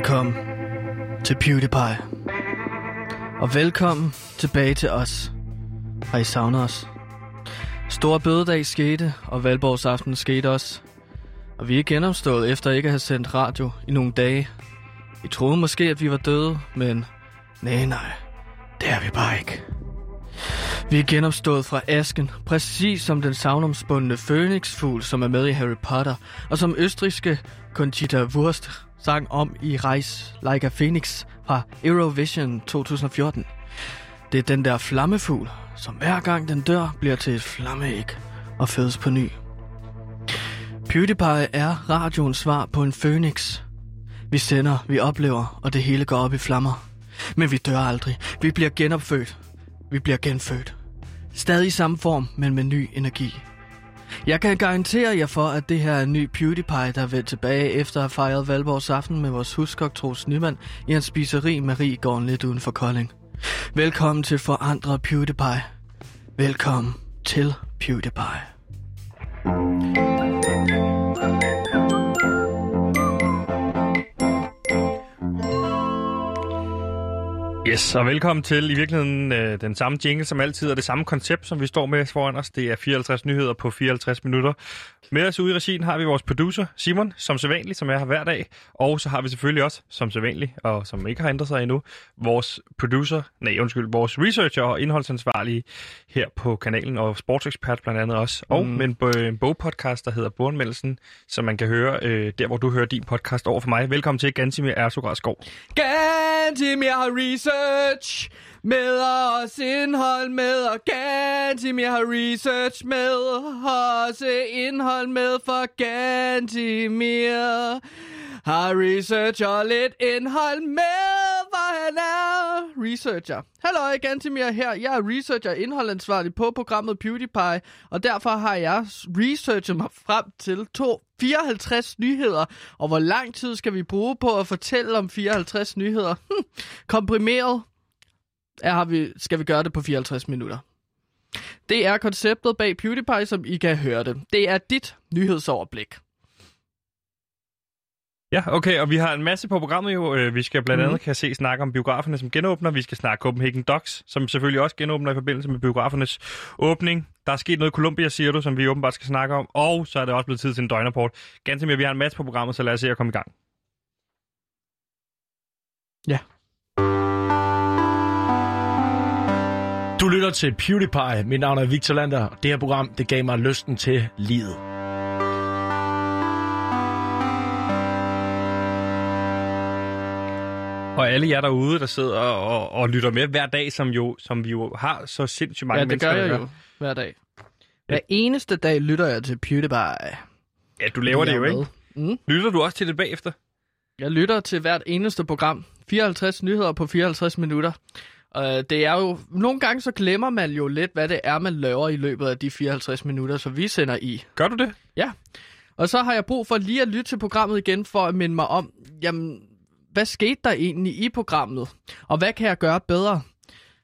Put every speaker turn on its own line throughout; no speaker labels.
Velkommen til PewDiePie. Og velkommen tilbage til os. Har I savnet os? Stor bødedag skete, og valgborgsaften skete også. Og vi er genopstået efter ikke at have sendt radio i nogle dage. Vi troede måske, at vi var døde, men nej, nej, det er vi bare ikke. Vi er genopstået fra asken, præcis som den savnomspundne Phoenixfugl, som er med i Harry Potter, og som østriske Conchita Wurst sang om i Reis Like a Phoenix fra Eurovision 2014. Det er den der flammefugl, som hver gang den dør, bliver til et flammeæg og fødes på ny. PewDiePie er radioens svar på en phoenix. Vi sender, vi oplever, og det hele går op i flammer. Men vi dør aldrig. Vi bliver genopfødt. Vi bliver genfødt. Stadig i samme form, men med ny energi. Jeg kan garantere jer for, at det her er en ny PewDiePie, der er vendt tilbage efter at have fejret Valborgs aften med vores huskok Troels Nyman i hans spiseri Marie gården lidt uden for Kolding. Velkommen til Forandret PewDiePie. Velkommen til PewDiePie.
Yes, og velkommen til i virkeligheden øh, den samme jingle som altid, og det samme koncept, som vi står med foran os. Det er 54 nyheder på 54 minutter. Med os ude i regien har vi vores producer, Simon, som sædvanligt, som er her hver dag. Og så har vi selvfølgelig også, som sædvanligt, og som ikke har ændret sig endnu, vores producer, nej undskyld, vores researcher og indholdsansvarlige her på kanalen, og sportsekspert blandt andet også. Og
Mm.
med en, bo- en bogpodcast, der hedder Bogenmeldelsen, som man kan høre øh, der, hvor du hører din podcast over for mig. Velkommen til Gansimir Ersogras Skov.
Gantimir har research research med os indhold med, og Gantimir har research med, også indhold med, for Gantimir har research og lidt indhold med, hvor han er researcher. Hallo, mig her. Jeg er researcher og indholdansvarlig på programmet PewDiePie, og derfor har jeg researchet mig frem til to 54 nyheder. Og hvor lang tid skal vi bruge på at fortælle om 54 nyheder? Hm, komprimeret er, har vi, skal vi gøre det på 54 minutter. Det er konceptet bag PewDiePie, som I kan høre det. Det er dit nyhedsoverblik.
Ja, okay, og vi har en masse på programmet jo. Øh, Vi skal blandt andet,
Mhm.
kan jeg se, snakke om biograferne, som genåbner. Vi skal snakke Copenhagen Docs, som selvfølgelig også genåbner i forbindelse med biografernes åbning. Der er sket noget i Colombia, siger du, som vi åbenbart skal snakke om. Og så er det også blevet tid til en døgnrapport. Ganske mere, vi har en masse på programmet, så lad os se at komme i gang.
Ja.
Du lytter til PewDiePie. Mit navn er Victor Lander. Det her program, det gav mig lysten til livet.
Og alle jer derude, der sidder og, og lytter med hver dag, som, jo, som vi jo har så sindssygt mange
ja, det
mennesker,
gør jeg jo hver dag. Hver eneste dag lytter jeg til PewDiePie.
Ja, du laver det jo, ikke?
Mm.
Lytter du også til det bagefter?
Jeg lytter til hvert eneste program. 54 nyheder på 54 minutter. Uh, det er jo... Nogle gange så glemmer man jo lidt, hvad det er, man laver i løbet af de 54 minutter, så vi sender i.
Gør du det?
Ja. Og så har jeg brug for lige at lytte til programmet igen, for at minde mig om, jamen, hvad skete der egentlig i programmet? Og hvad kan jeg gøre bedre?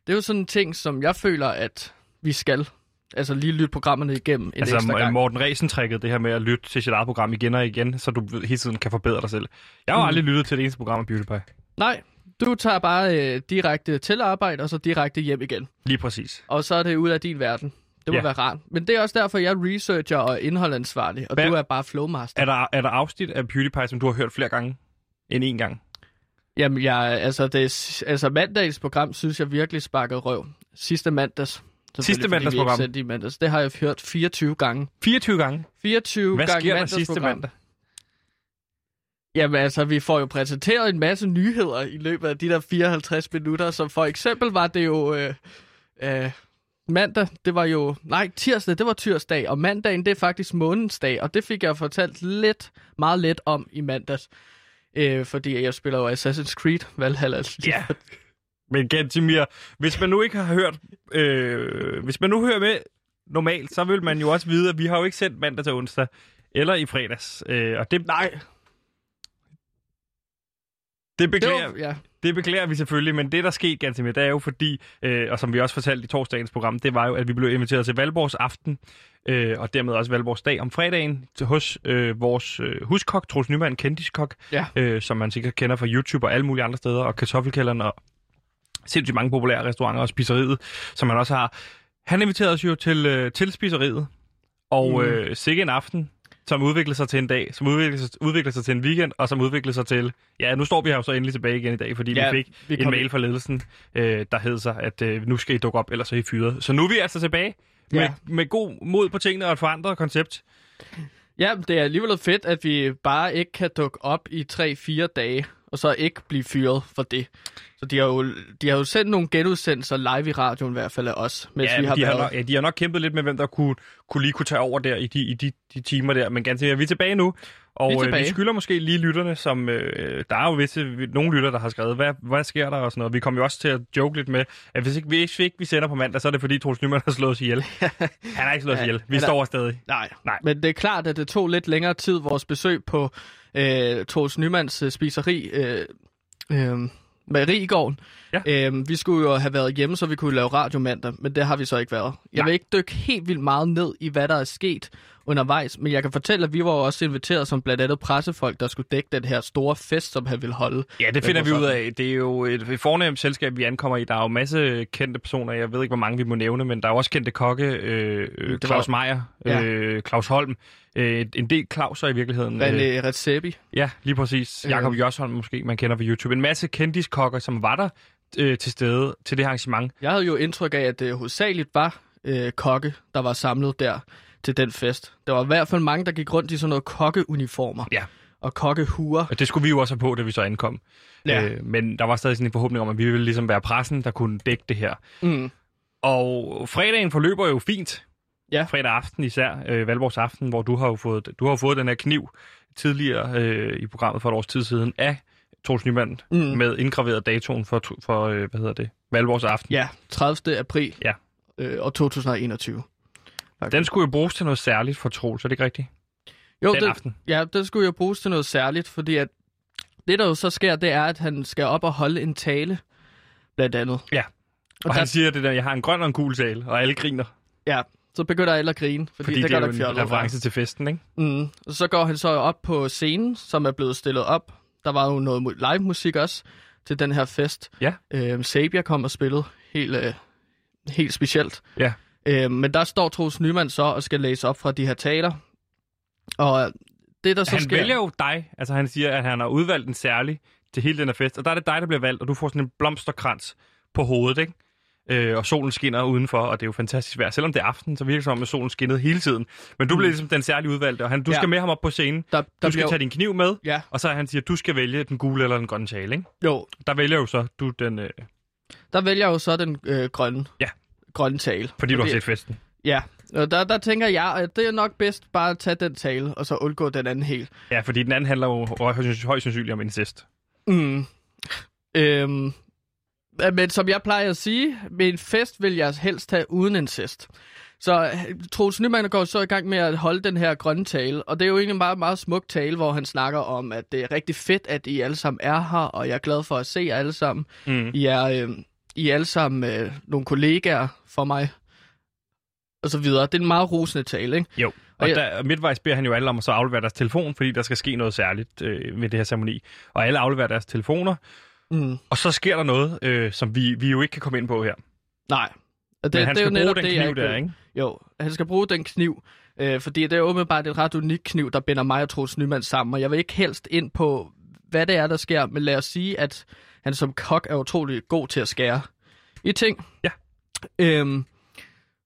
Det er jo sådan en ting, som jeg føler, at vi skal. Altså lige lytte programmerne igennem en
altså
ekstra gang.
Morten Ræsen-trækket, det her med at lytte til sit eget program igen og igen, så du hele tiden kan forbedre dig selv. Jeg har mm. Aldrig lyttet til det eneste program af PewDiePie.
Nej, du tager bare øh, direkte til arbejde, og så direkte hjem igen.
Lige præcis.
Og så er det ud af din verden. Det må
ja.
være rart. Men det er også derfor, jeg er researcher og indholdansvarlig, og
Hvad-
du er bare flowmaster.
Er der, er der afsnit af PewDiePie, som du har hørt flere gange end én gang?
Jamen, jeg, altså, det, altså mandagens program synes jeg virkelig sparkede røv. Sidste mandags.
Sidste mandags program.
i mandags. Det har jeg hørt 24 gange.
24 gange?
24
Hvad
gange
sker der sidste
program.
mandag?
Jamen altså, vi får jo præsenteret en masse nyheder i løbet af de der 54 minutter. Så for eksempel var det jo øh, øh, mandag, det var jo, nej, tirsdag, det var tirsdag, og mandagen, det er faktisk månedens dag, og det fik jeg fortalt lidt, meget lidt om i mandags. Øh, fordi jeg spiller jo Assassin's Creed Valhalla.
Ja. Men Gantimir, hvis man nu ikke har hørt, øh, hvis man nu hører med normalt, så vil man jo også vide, at vi har jo ikke sendt mandag til onsdag, eller i fredags. Øh, og det,
Nej,
det
det
beklager,
var, ja.
Det beklager vi selvfølgelig, men det, der skete ganske med, det er jo fordi, øh, og som vi også fortalte i torsdagens program, det var jo, at vi blev inviteret til Valborgs aften, øh, og dermed også Valborgs dag om fredagen, til hos øh, vores øh, huskok, Troels Nyman, kendiskok,
Ja.
øh, som man sikkert kender fra YouTube og alle mulige andre steder, og kartoffelkælderen og sindssygt mange populære restauranter og spiseriet, som man også har. Han inviterede os jo til, øh, til spiseriet, og
mm.
øh, sikke en aften, som udviklede sig til en dag, som udviklede sig, udviklede sig til en weekend, og som udviklede sig til... Ja, nu står vi her jo så endelig tilbage igen i dag, fordi
Ja,
vi fik
vi
en mail fra ledelsen, øh, der hed sig, at øh, nu skal I dukke op, ellers er I fyret. Så nu er vi altså tilbage med,
Ja.
med god mod på tingene og et forandret koncept.
Ja, det er alligevel fedt, at vi bare ikke kan dukke op i 3-4 dage, og så ikke blive fyret for det. Så de har jo, de har jo sendt nogle genudsendelser live i radioen i hvert fald af os, mens
Ja,
vi har
de, har
været...
nok, ja, de har nok kæmpet lidt med, hvem der kunne, kunne lige kunne tage over der i de, i de, de timer der. Men ganske, vi er tilbage nu, og
Vi er
vi, øh,
tilbage.
vi skylder måske lige lytterne, som øh, der er jo visse, nogle lytter, der har skrevet, hvad, hvad sker der og sådan noget. Vi kom jo også til at joke lidt med, at hvis ikke, hvis ikke vi sender på mandag, så er det fordi Troels Nyman har slået os ihjel. Han har ikke slået os
Ja,
ihjel. Vi står stadig.
Nej,
Nej.
men det er klart, at det tog lidt længere tid, vores besøg på øh, Troels Nymands øh, spiseri, øh, øh, Marigården.
Ja.
Øh, vi skulle jo have været hjemme, så vi kunne lave radio mandag, men det har vi så ikke været. Jeg
Nej.
vil ikke dykke helt vildt meget ned i, hvad der er sket undervejs, men jeg kan fortælle, at vi var også inviteret som blandt andet pressefolk, der skulle dække den her store fest, som han ville holde.
Ja, det finder vi ud af. Det er jo et, fornemt selskab, vi ankommer i. Der er jo masse kendte personer. Jeg ved ikke, hvor mange vi må nævne, men der er jo også kendte kokke. Øh, øh,
var-
Claus Meier,
Ja.
øh, Claus Holm. Øh, en del Clauser i virkeligheden. Øh,
René Redzepi.
Ja, lige præcis.
Øh.
Jakob Jørsholm måske, man kender på YouTube. En masse kendiskokker, som var der øh, til stede til det arrangement.
Jeg havde jo indtryk af, at det hovedsageligt var øh, kokke, der var samlet der til den fest. Der var i hvert fald mange, der gik rundt i sådan noget kokkeuniformer.
Ja.
Og kokkehuer.
Og det skulle vi jo også have på, da vi så ankom.
Ja.
Øh, men der var stadig sådan en forhåbning om, at vi ville ligesom være pressen, der kunne dække det her.
Mm.
Og fredagen forløber jo fint.
Ja.
Fredag aften især, øh, Valborgs aften, hvor du har jo fået, du har fået den her kniv tidligere øh, i programmet for et års tid siden af Troels Nyman
Mm.
med indgraveret datoen for, for øh, hvad hedder det, Valborgs aften.
Ja, 30. april
Ja.
øh, år 2021.
Den skulle jo bruges til noget særligt for Troels, er det ikke rigtigt?
Jo,
den
det,
aften.
ja, den skulle jo bruges til noget særligt, fordi at det, der jo så sker, det er, at han skal op og holde en tale, blandt andet.
Ja.
Og,
Og han
der,
siger det der, jeg har en grøn og en gul tale, og alle griner,
ja, så begynder alle at grine, fordi,
fordi
det,
det, er jo en
fjollet.
reference til festen, ikke?
Mm. Og så går han så op på scenen, som er blevet stillet op. Der var jo noget mu- live-musik også til den her fest.
Ja.
Øhm, Sabia kom og spillede helt, øh, helt specielt.
Ja.
Øhm, men der står Troels Nyman så og skal læse op fra de her taler. Og det, der så
han
sker...
vælger jo dig, altså han siger, at han har udvalgt en særlig til hele den her fest, og der er det dig, der bliver valgt, og du får sådan en blomsterkrans på hovedet, ikke? Øh, og solen skinner udenfor, og det er jo fantastisk vejr. Selvom det er aften, så virker det som om, at solen skinnede hele tiden. Men du
Mm.
bliver ligesom den særlige udvalgte, og han, du
Ja.
skal med ham op på scenen.
der, der
Du skal
bliver...
tage din kniv med,
Ja,
og så han siger, at du skal vælge den gule eller den grønne tale, ikke?
jo.
Der vælger jo så du den, øh,
Der vælger jo så den øh, grønne,
Ja.
Grønne tale.
fordi du har set festen.
Ja, og der, der tænker jeg, at det er nok bedst bare at tage den tale, og så undgå den anden helt.
Ja, fordi den anden handler jo højst sandsynligt om incest.
Mm. Øhm, men som jeg plejer at sige, med en fest vil jeg helst have uden incest. Så Troels Nyman går så i gang med at holde den her grønne tale, og det er jo egentlig en meget, meget smuk tale, hvor han snakker om, at det er rigtig fedt, at I alle sammen er her, og jeg er glad for at se jer alle sammen.
Mm.
I er, øh, I er alle sammen øh, nogle kollegaer for mig, og så videre. Det er en meget rosende tale, ikke?
Jo, og,
Og jeg-
der, midtvejs beder han jo alle om at så aflevere deres telefon, fordi der skal ske noget særligt øh, ved det her ceremoni. Og alle afleverer deres telefoner,
Mm.
og så sker der noget, øh, som vi, vi jo ikke kan komme ind på her.
Nej. Og
Det, Men han
det er
skal
jo
bruge den
det,
kniv der, ikke?
Jo, han skal bruge den kniv, øh, fordi det er åbenbart et ret unik kniv, der binder mig og Troels Nyman sammen, og jeg vil ikke helst ind på, hvad det er, der sker, men lad os sige, at han som kok er utrolig god til at skære i ting.
Ja.
Øhm,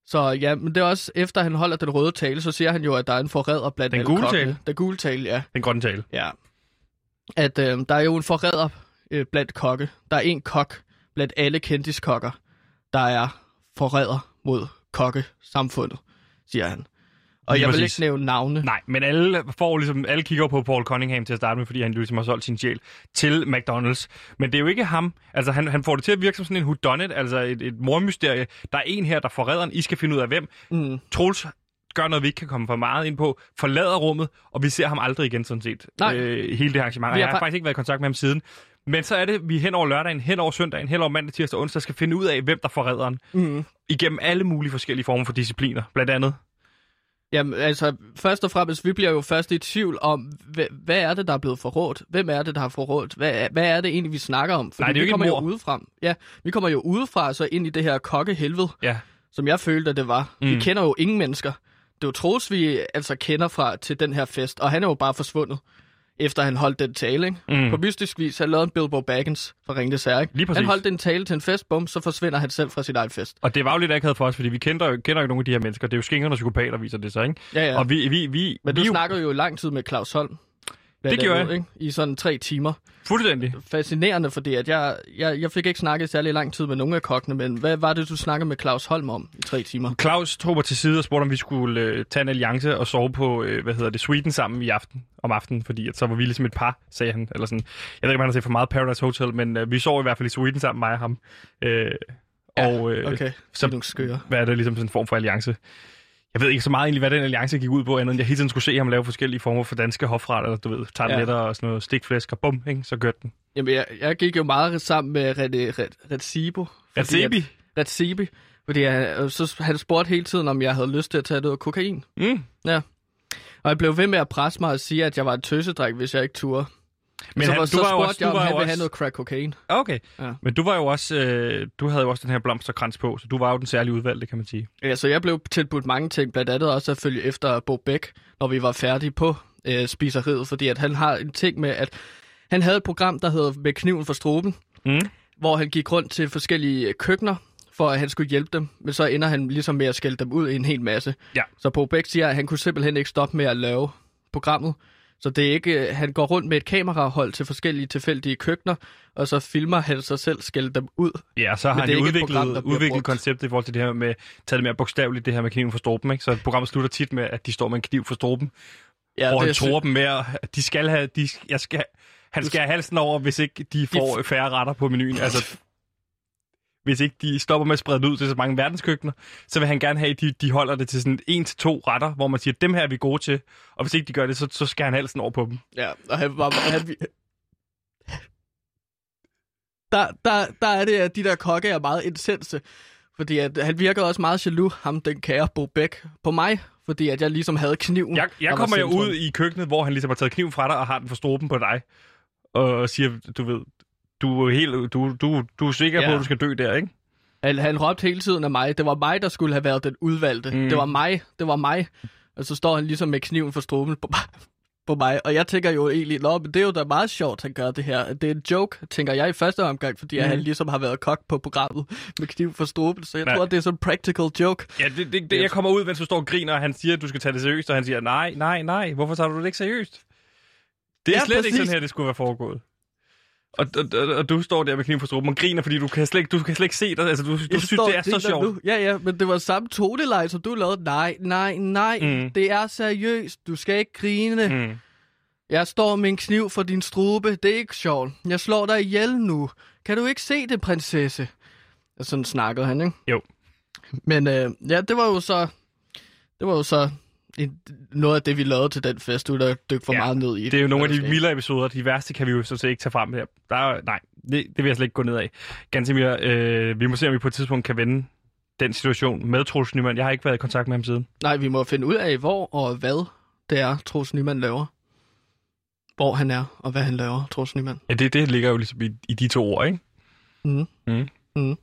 så ja, men det er også, efter han holder den røde tale, så siger han jo, at der er en forræder blandt
Den
alle
gule
kokkene.
tale?
Den gule tale, ja.
Den grønne tale.
Ja. At øh, der er jo en forræder øh, blandt kokke. Der er en kok blandt alle kendiskokker, der er forræder mod kokkesamfundet, siger han. Og
Lige
jeg vil
præcis.
ikke nævne navne.
Nej, men alle, får ligesom, alle kigger på Paul Cunningham til at starte med, fordi han ligesom har solgt sin sjæl til McDonald's. Men det er jo ikke ham. Altså, han, han får det til at virke som sådan en whodunit, altså et, et mormysterie. Der er en her, der forræder. I skal finde ud af, hvem.
Mm.
Troels gør noget, vi ikke kan komme for meget ind på, forlader rummet, og vi ser ham aldrig igen sådan set.
Nej.
Øh, hele det arrangement. Jeg
har
har
fa-
faktisk ikke været i kontakt med ham siden. Men så er det, vi hen over lørdagen, hen over søndagen, hen over mandag, tirsdag og onsdag skal finde ud af, hvem der får redderen.
Mm.
Igennem alle mulige forskellige former for discipliner. Blandt andet.
Jamen, altså, først og fremmest, vi bliver jo først i tvivl om, hvad, hvad er det, der er blevet forrådt? Hvem er det, der har forrådt? Hvad, hvad er det egentlig, vi snakker om? Fordi
Nej, det er jo
vi
ikke
kommer
et
jo udefra. Ja, vi kommer jo udefra så ind i det her kokkehelvede,
Ja.
som jeg følte, at det var. Mm. Vi kender jo ingen mennesker. Det er jo Troels, vi altså kender fra til den her fest, og han er jo bare forsvundet, efter han holdt den tale, ikke?
Mm.
På mystisk vis, han lavede en Bilbo Baggins fra Herre, ikke?
Lige præcis.
Han holdt en tale til en fest, bum, så forsvinder han selv fra sin egen fest.
Og det var jo lidt akavet for os, fordi vi kender jo, kender jo nogen af de her mennesker. Det er jo skingerne og psykopater, viser det sig, ikke?
Ja, ja.
Og vi, vi, vi,
Men
vi
du
jo
snakkede jo lang tid med Claus Holm. Blandt
gjorde
andet, Ikke? I sådan tre timer.
fuldstændig.
Fascinerende, fordi at jeg, jeg, jeg fik ikke snakket særlig lang tid med nogen af kokkene, men hvad var det, du snakkede med Claus Holm om i tre timer?
Claus tog mig til side og spurgte, om vi skulle øh, tage en alliance og sove på, øh, hvad hedder det, Sweden sammen i aften, om aftenen, fordi at så var vi ligesom et par, sagde han. Eller sådan. Jeg ved ikke, om han har set for meget Paradise Hotel, men øh, vi sov i hvert fald i Sweden sammen, mig og ham. Øh, og øh,
Okay,
så-
så... nogle skøre.
hvad er det ligesom sådan en form for alliance? Jeg ved ikke så meget egentlig, hvad den alliance gik ud på, andet end jeg hele tiden skulle se ham lave forskellige former for danske hofretter, du ved, tarteletter ja. og sådan noget stikflæsk, og bum, ikke? så gør den.
Jamen, jeg, jeg gik jo meget sammen med Retsibo. at- Retsibi. Fordi han, øh, så, han spurgte hele tiden, om jeg havde lyst til at tage noget kokain.
Mm.
Og jeg blev ved med at presse mig og sige, at jeg var en tøsedreng, hvis jeg ikke turde.
Men
så,
han,
så
du var jo også,
jeg,
du var
han ville have
også,
noget crack kokain.
Okay,
Ja.
men du var jo også, øh, du havde jo også den her blomsterkrans på, så du var jo den særlige udvalgte, kan man sige.
Ja, så jeg blev tilbudt mange ting, blandt andet også at følge efter Bo Bæk, når vi var færdige på øh, spiseriet, fordi at han har en ting med, at han havde et program, der hedder Med kniven for struben,
Mm.
hvor han gik rundt til forskellige køkkener, for at han skulle hjælpe dem, men så ender han ligesom med at skælde dem ud i en hel masse.
Ja.
Så Bo Bæk siger, at han kunne simpelthen ikke stoppe med at lave programmet, så det er ikke, øh, han går rundt med et kamerahold til forskellige tilfældige køkkener, og så filmer han sig selv skælde dem ud.
Ja, så har han udviklet,
program,
udviklet konceptet i forhold til det her med, taget det mere bogstaveligt, det her med kniven for struben, ikke? Så programmet slutter tit med, at de står med en kniv for struben,
Ja,
hvor han
er sy-
tror dem med, at de skal have, de, jeg skal, han skal have halsen over, hvis ikke de får færre retter på menuen. Altså, hvis ikke de stopper med at sprede det ud til så mange verdenskøkkener, så vil han gerne have, at de, de holder det til sådan en til to retter, hvor man siger, dem her er vi gode til, og hvis ikke de gør det, så, så skal han halsen over på dem.
Ja, og han var... Han, der, der, der er det, at de der kokke er meget intense. Fordi at han virker også meget jaloux, ham den kære Bo Bæk, på mig. Fordi at jeg ligesom havde kniven.
Jeg, jeg kommer jo ud i køkkenet, hvor han ligesom har taget kniven fra dig og har den for struben på dig, og siger, du ved, du er, helt, du, du, du er sikker ja. på, at du skal dø der, ikke?
Han, han råbte hele tiden af mig. Det var mig, der skulle have været den udvalgte.
Mm.
Det var mig. Det var mig. Og så står han ligesom med kniven for struben på, på mig. Og jeg tænker jo egentlig, Nå, men det er jo da meget sjovt, han gør det her. Det er en joke, tænker jeg i første omgang, fordi mm. Han ligesom har været kok på programmet med kniv for struben. Så jeg
Nej.
tror, det er sådan en practical joke.
Ja, det, det, det, jeg kommer ud, mens du står og griner, og han siger, at du skal tage det seriøst, og han siger, nej, nej, nej, hvorfor tager du det ikke seriøst? Det er
Ja,
slet ikke
præcis.
sådan her, det skulle være foregået. Og, og, og, og du står der med kniven for struben og griner, fordi du kan slet ikke, du kan slet ikke se dig. Altså, du, du
Jeg
synes, det er så sjovt.
Nu. Ja, ja, men det var samme toneleje, som du lavede. Nej, nej, nej.
Mm.
Det er seriøst. Du skal ikke grine. Mm. Jeg står med en kniv for din strube. Det er ikke sjovt. Jeg slår dig ihjel nu. Kan du ikke se det, prinsesse? Og sådan snakkede han, ikke?
Jo.
Men øh, ja, det var jo så... Det var jo så noget af det, vi lavede til den fest, uden at dykke for
Ja,
meget ned i
Det er jo nogle af de mildere episoder. De værste kan vi jo så set ikke tage frem her. Der er, nej, det, det vil jeg slet ikke gå ned af. Gansimir, øh, vi må se, om vi på et tidspunkt kan vende den situation med Troels Nyman. Jeg har ikke været i kontakt med ham siden.
Nej, vi må finde ud af, hvor og hvad det er, Troels Nyman laver. Hvor han er, og hvad han laver, Troels Nyman.
Ja, det, det ligger jo ligesom i, i de to ord, ikke?
Mm.
Mm.
Mm.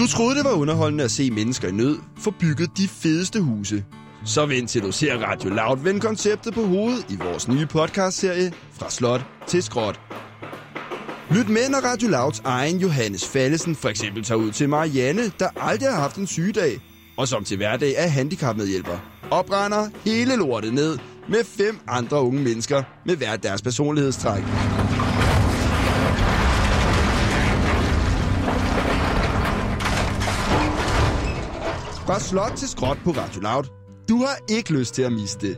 Du troede, det var underholdende at se mennesker i nød få bygget de fedeste huse. Så vent til du ser Radio Loud vende konceptet på hovedet i vores nye podcastserie Fra Slot til Skråt. Lyt med, når Radio Louds egen Johannes Fallesen for eksempel tager ud til Marianne, der aldrig har haft en sygedag, og som til hverdag er handicapmedhjælper, og brænder hele lortet ned med fem andre unge mennesker med hver deres personlighedstræk. Fra slot til skråt på Radio Loud. Du har ikke lyst til at miste det.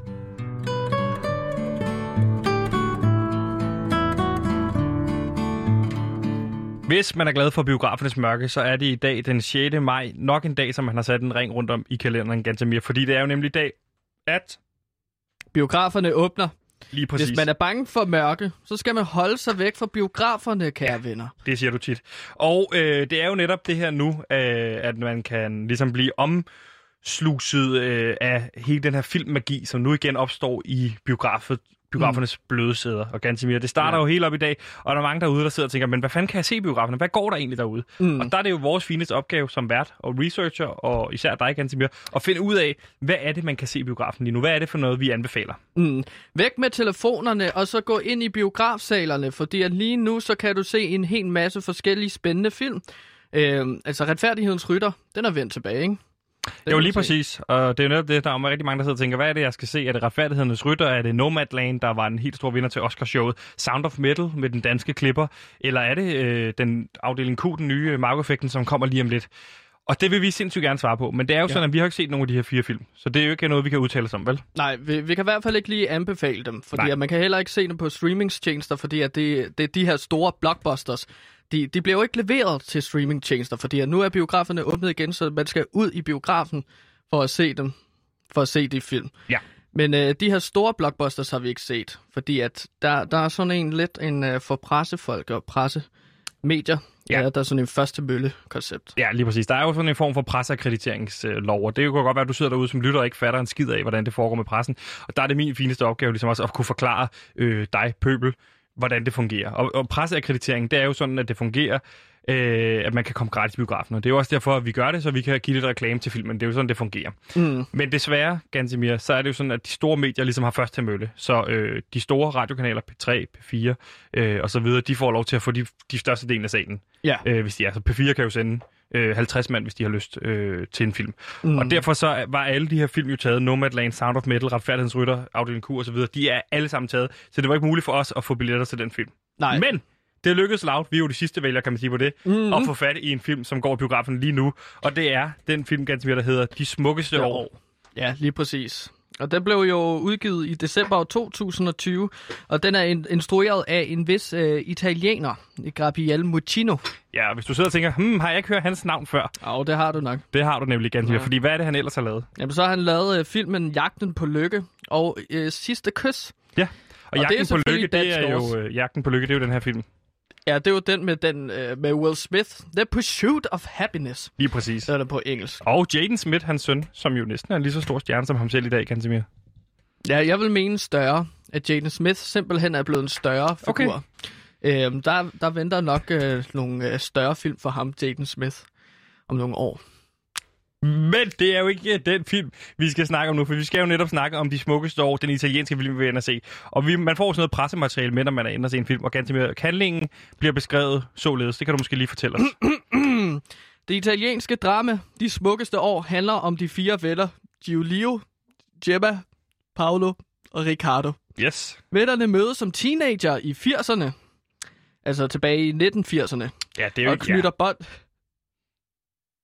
Hvis man er glad for biografernes mørke, så er det i dag den 6. maj nok en dag, som man har sat en ring rundt om i kalenderen ganske mere. Fordi det er jo nemlig i dag, at...
Biograferne åbner.
Lige præcis.
Hvis man er bange for mørke, så skal man holde sig væk fra biograferne, kære ja. venner.
Det siger du tit. Og øh, det er jo netop det her nu, øh, at man kan ligesom blive omsluset øh, af hele den her filmmagi, som nu igen opstår i biografet, biografernes mm. bløde sæder. Og ganske mere. Det starter ja. jo helt op i dag, og der er mange derude, der sidder og tænker, men hvad fanden kan jeg se i biograferne? Hvad går der egentlig derude? Mm. Og der er det jo vores fineste opgave som vært og researcher, og især dig, ganske mere, at finde ud af, hvad er det, man kan se i biografen lige nu? Hvad er det for noget, vi anbefaler?
Mm. Væk med telefonerne, og så gå ind i biografsalerne, fordi at lige nu, så kan du se en hel masse forskellige spændende film. Øh, altså Retfærdighedens Rytter, den er vendt tilbage, ikke?
Det jo lige præcis, og det er jo netop det, der er rigtig mange, der sidder og tænker, hvad er det, jeg skal se? Er det Retfærdighedernes Rytter? Er det Nomadland, der var en helt stor vinder til Oscarshowet? Sound of Metal med den danske klipper? Eller er det øh, den afdeling Q, den nye Marco-effekten, som kommer lige om lidt? Og det vil vi sindssygt gerne svare på, men det er jo ja. sådan, at vi har ikke set nogen af de her fire film, så det er jo ikke noget, vi kan udtale os om, vel?
Nej, vi, vi kan i hvert fald ikke lige anbefale dem, fordi at man kan heller ikke se dem på streamingstjenester, fordi at det, det er de her store blockbusters, de, de bliver jo ikke leveret til streamingtjenester, fordi nu er biograferne åbnet igen, så man skal ud i biografen for at se dem, for at se de film.
Ja.
Men øh, de her store blockbusters har vi ikke set, fordi at der, der er sådan en lidt en øh, for pressefolk og pressemedier, Ja. ja, der er sådan en første mølle-koncept.
Ja, lige præcis. Der er jo sådan en form for presseakkrediteringslov, og det kan godt være, at du sidder derude som lytter og ikke fatter en skid af, hvordan det foregår med pressen. Og der er det min fineste opgave ligesom også at kunne forklare øh, dig, pøbel, hvordan det fungerer. Og, og presseakkreditering, det er jo sådan, at det fungerer, øh, at man kan komme gratis i biografen. Og det er jo også derfor, at vi gør det, så vi kan give lidt reklame til filmen. Det er jo sådan, det fungerer. Mm. Men desværre, mere, så er det jo sådan, at de store medier ligesom har først til mølle. Så øh, de store radiokanaler, P3, P4 øh, og så videre, de får lov til at få de, de største dele af salen.
Ja.
Øh, hvis de er. Så P4 kan jo sende øh, 50 mand, hvis de har lyst øh, til en film. Mm. Og derfor så var alle de her film jo taget. Nomadland, Sound of Metal, Retfærdighedens Rytter, Afdeling Q og så videre. De er alle sammen taget. Så det var ikke muligt for os at få billetter til den film.
Nej.
Men det lykkedes loud, vi er jo de sidste vælgere, kan man sige på det, mm-hmm. at få fat i en film, som går i biografen lige nu. Og det er den film, ganske der hedder De Smukkeste ja. År.
Ja, lige præcis. Og den blev jo udgivet i december 2020, og den er instrueret af en vis øh, italiener, Gabriele Muccino.
Ja, hvis du sidder og tænker, hmm, har jeg ikke hørt hans navn før?
Ja, det har du nok.
Det har du nemlig ganske ja. fordi hvad er det, han ellers har lavet?
Jamen, så har han lavet øh, filmen Jagten på Lykke og øh, Sidste Kys.
Ja, og, og Jagten på Lykke, det er jo, øh, Jagten på Lykke, det er jo den her film.
Ja, det er jo den med, den, uh, med Will Smith. The Pursuit of Happiness.
Lige præcis.
Det er der på engelsk.
Og Jaden Smith, hans søn, som jo næsten er en lige så stor stjerne som ham selv i dag, kan sige
Ja, jeg vil mene større. At Jaden Smith simpelthen er blevet en større figur. Okay. Øhm, der, der venter nok øh, nogle øh, større film for ham, Jaden Smith, om nogle år.
Men det er jo ikke den film, vi skal snakke om nu, for vi skal jo netop snakke om de smukkeste år, den italienske film, vi vil at se. Og vi, man får sådan noget pressemateriale med, når man er inde og se en film, og ganske mere handlingen bliver beskrevet således. Det kan du måske lige fortælle os.
det italienske drama, De smukkeste år, handler om de fire venner, Giulio, Gemma, Paolo og Riccardo.
Yes.
Vennerne mødes som teenager i 80'erne, altså tilbage i 1980'erne.
Ja, det er jo
og knytter ja. bånd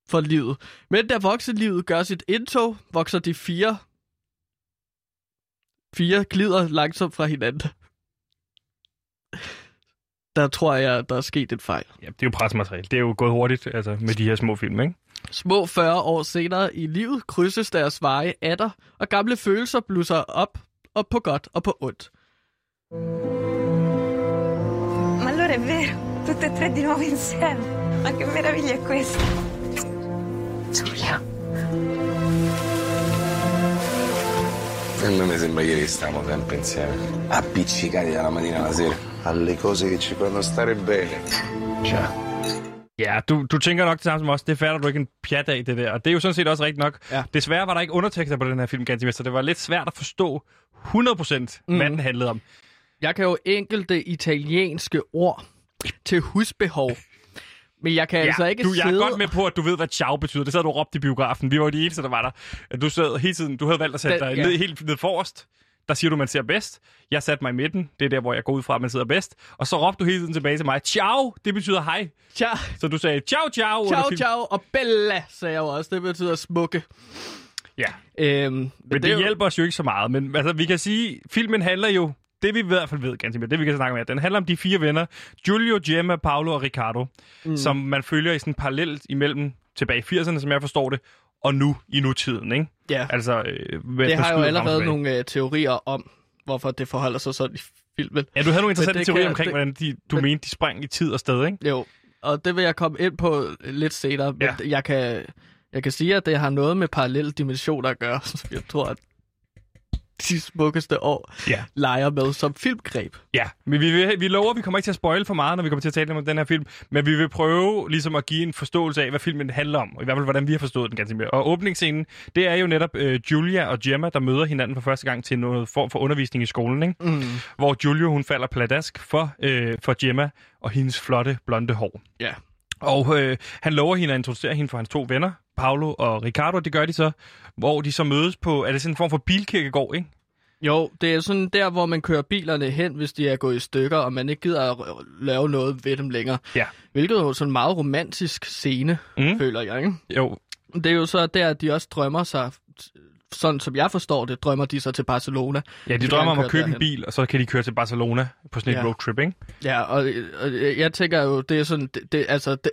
for livet. Men da voksenlivet gør sit indtog, vokser de fire fire glider langsomt fra hinanden. Der tror jeg, der er sket et fejl.
Ja, det er jo presmateriale. Det er jo gået hurtigt altså, med de her små film, ikke?
Små 40 år senere i livet krydses deres veje atter, og gamle følelser blusser op, og på godt og på ondt.
Ma allora è vero, tutte e tre di nuovo insieme. Ma che meraviglia è questa? Giulia.
A me mi sembra che stiamo sempre insieme, appiccicati dalla mattina alla sera, alle cose che ci fanno stare bene. Ciao.
Ja, du, du tænker nok det samme som os. Det fatter du ikke en pjat af, det der. Og det er jo sådan set også rigtigt nok.
Ja.
Desværre var der ikke undertekster på den her film, ganske så det var lidt svært at forstå 100% mm. hvad den handlede om.
Jeg kan jo enkelte italienske ord til husbehov. Men jeg kan ja, altså ikke
du,
sidde...
Jeg er godt med på, at du ved, hvad ciao betyder. Det sad du råbt i biografen. Vi var de eneste, der var der. Du sad hele tiden... Du havde valgt at sætte dig ja. ned, helt ned forrest. Der siger du, man ser bedst. Jeg satte mig i midten. Det er der, hvor jeg går ud fra, at man sidder bedst. Og så råbte du hele tiden tilbage til mig. Ciao, det betyder hej.
Ciao.
Så du sagde ciao, ciao.
Ciao, ciao. Og bella, sagde jeg også. Det betyder smukke.
Ja. Øhm, men, men det, det hjælper os jo ikke så meget. Men altså, vi kan sige, filmen handler jo det vi i hvert fald ved, ganske det vi kan snakke om, den handler om de fire venner, Giulio, Gemma, Paolo og Riccardo, mm. som man følger i sådan parallelt imellem tilbage i 80'erne, som jeg forstår det, og nu i nutiden, ikke?
Ja.
Altså, øh,
det har jo allerede nogle øh, teorier om, hvorfor det forholder sig sådan i filmen.
Ja, du havde nogle interessante teorier
kan-
omkring,
det-
hvordan de, du
men-
mente, de sprang i tid og sted, ikke?
Jo, og det vil jeg komme ind på lidt senere, men
Ja.
jeg, kan, jeg kan sige, at det har noget med parallelle dimensioner at gøre, jeg tror, at de smukkeste år
Ja.
leger med som filmgreb.
Ja, men vi, vi, vi lover, at vi kommer ikke til at spoile for meget, når vi kommer til at tale om den her film, men vi vil prøve ligesom at give en forståelse af, hvad filmen handler om, og i hvert fald, hvordan vi har forstået den ganske mere. Og åbningsscenen, det er jo netop øh, Julia og Gemma, der møder hinanden for første gang til noget form for undervisning i skolen, ikke?
Mm.
hvor Julia hun falder pladask for, øh, for Gemma og hendes flotte blonde hår.
Ja.
Og øh, han lover hende at introducere hende for hans to venner, Paolo og Ricardo, det gør de så, hvor de så mødes på, er det sådan en form for bilkirkegård, ikke?
Jo, det er sådan der, hvor man kører bilerne hen, hvis de er gået i stykker, og man ikke gider at lave noget ved dem længere.
Ja.
Hvilket er jo sådan en meget romantisk scene,
mm.
føler jeg. Ikke?
Jo,
Det er jo så der, at de også drømmer sig, sådan som jeg forstår det, drømmer de sig til Barcelona.
ja, de
vil
drømmer om at købe en
derhen.
bil, og så kan de køre til Barcelona på sådan et
Ja.
roadtrip, ikke?
Ja, og, og jeg tænker jo, det er sådan, det, det, altså, det,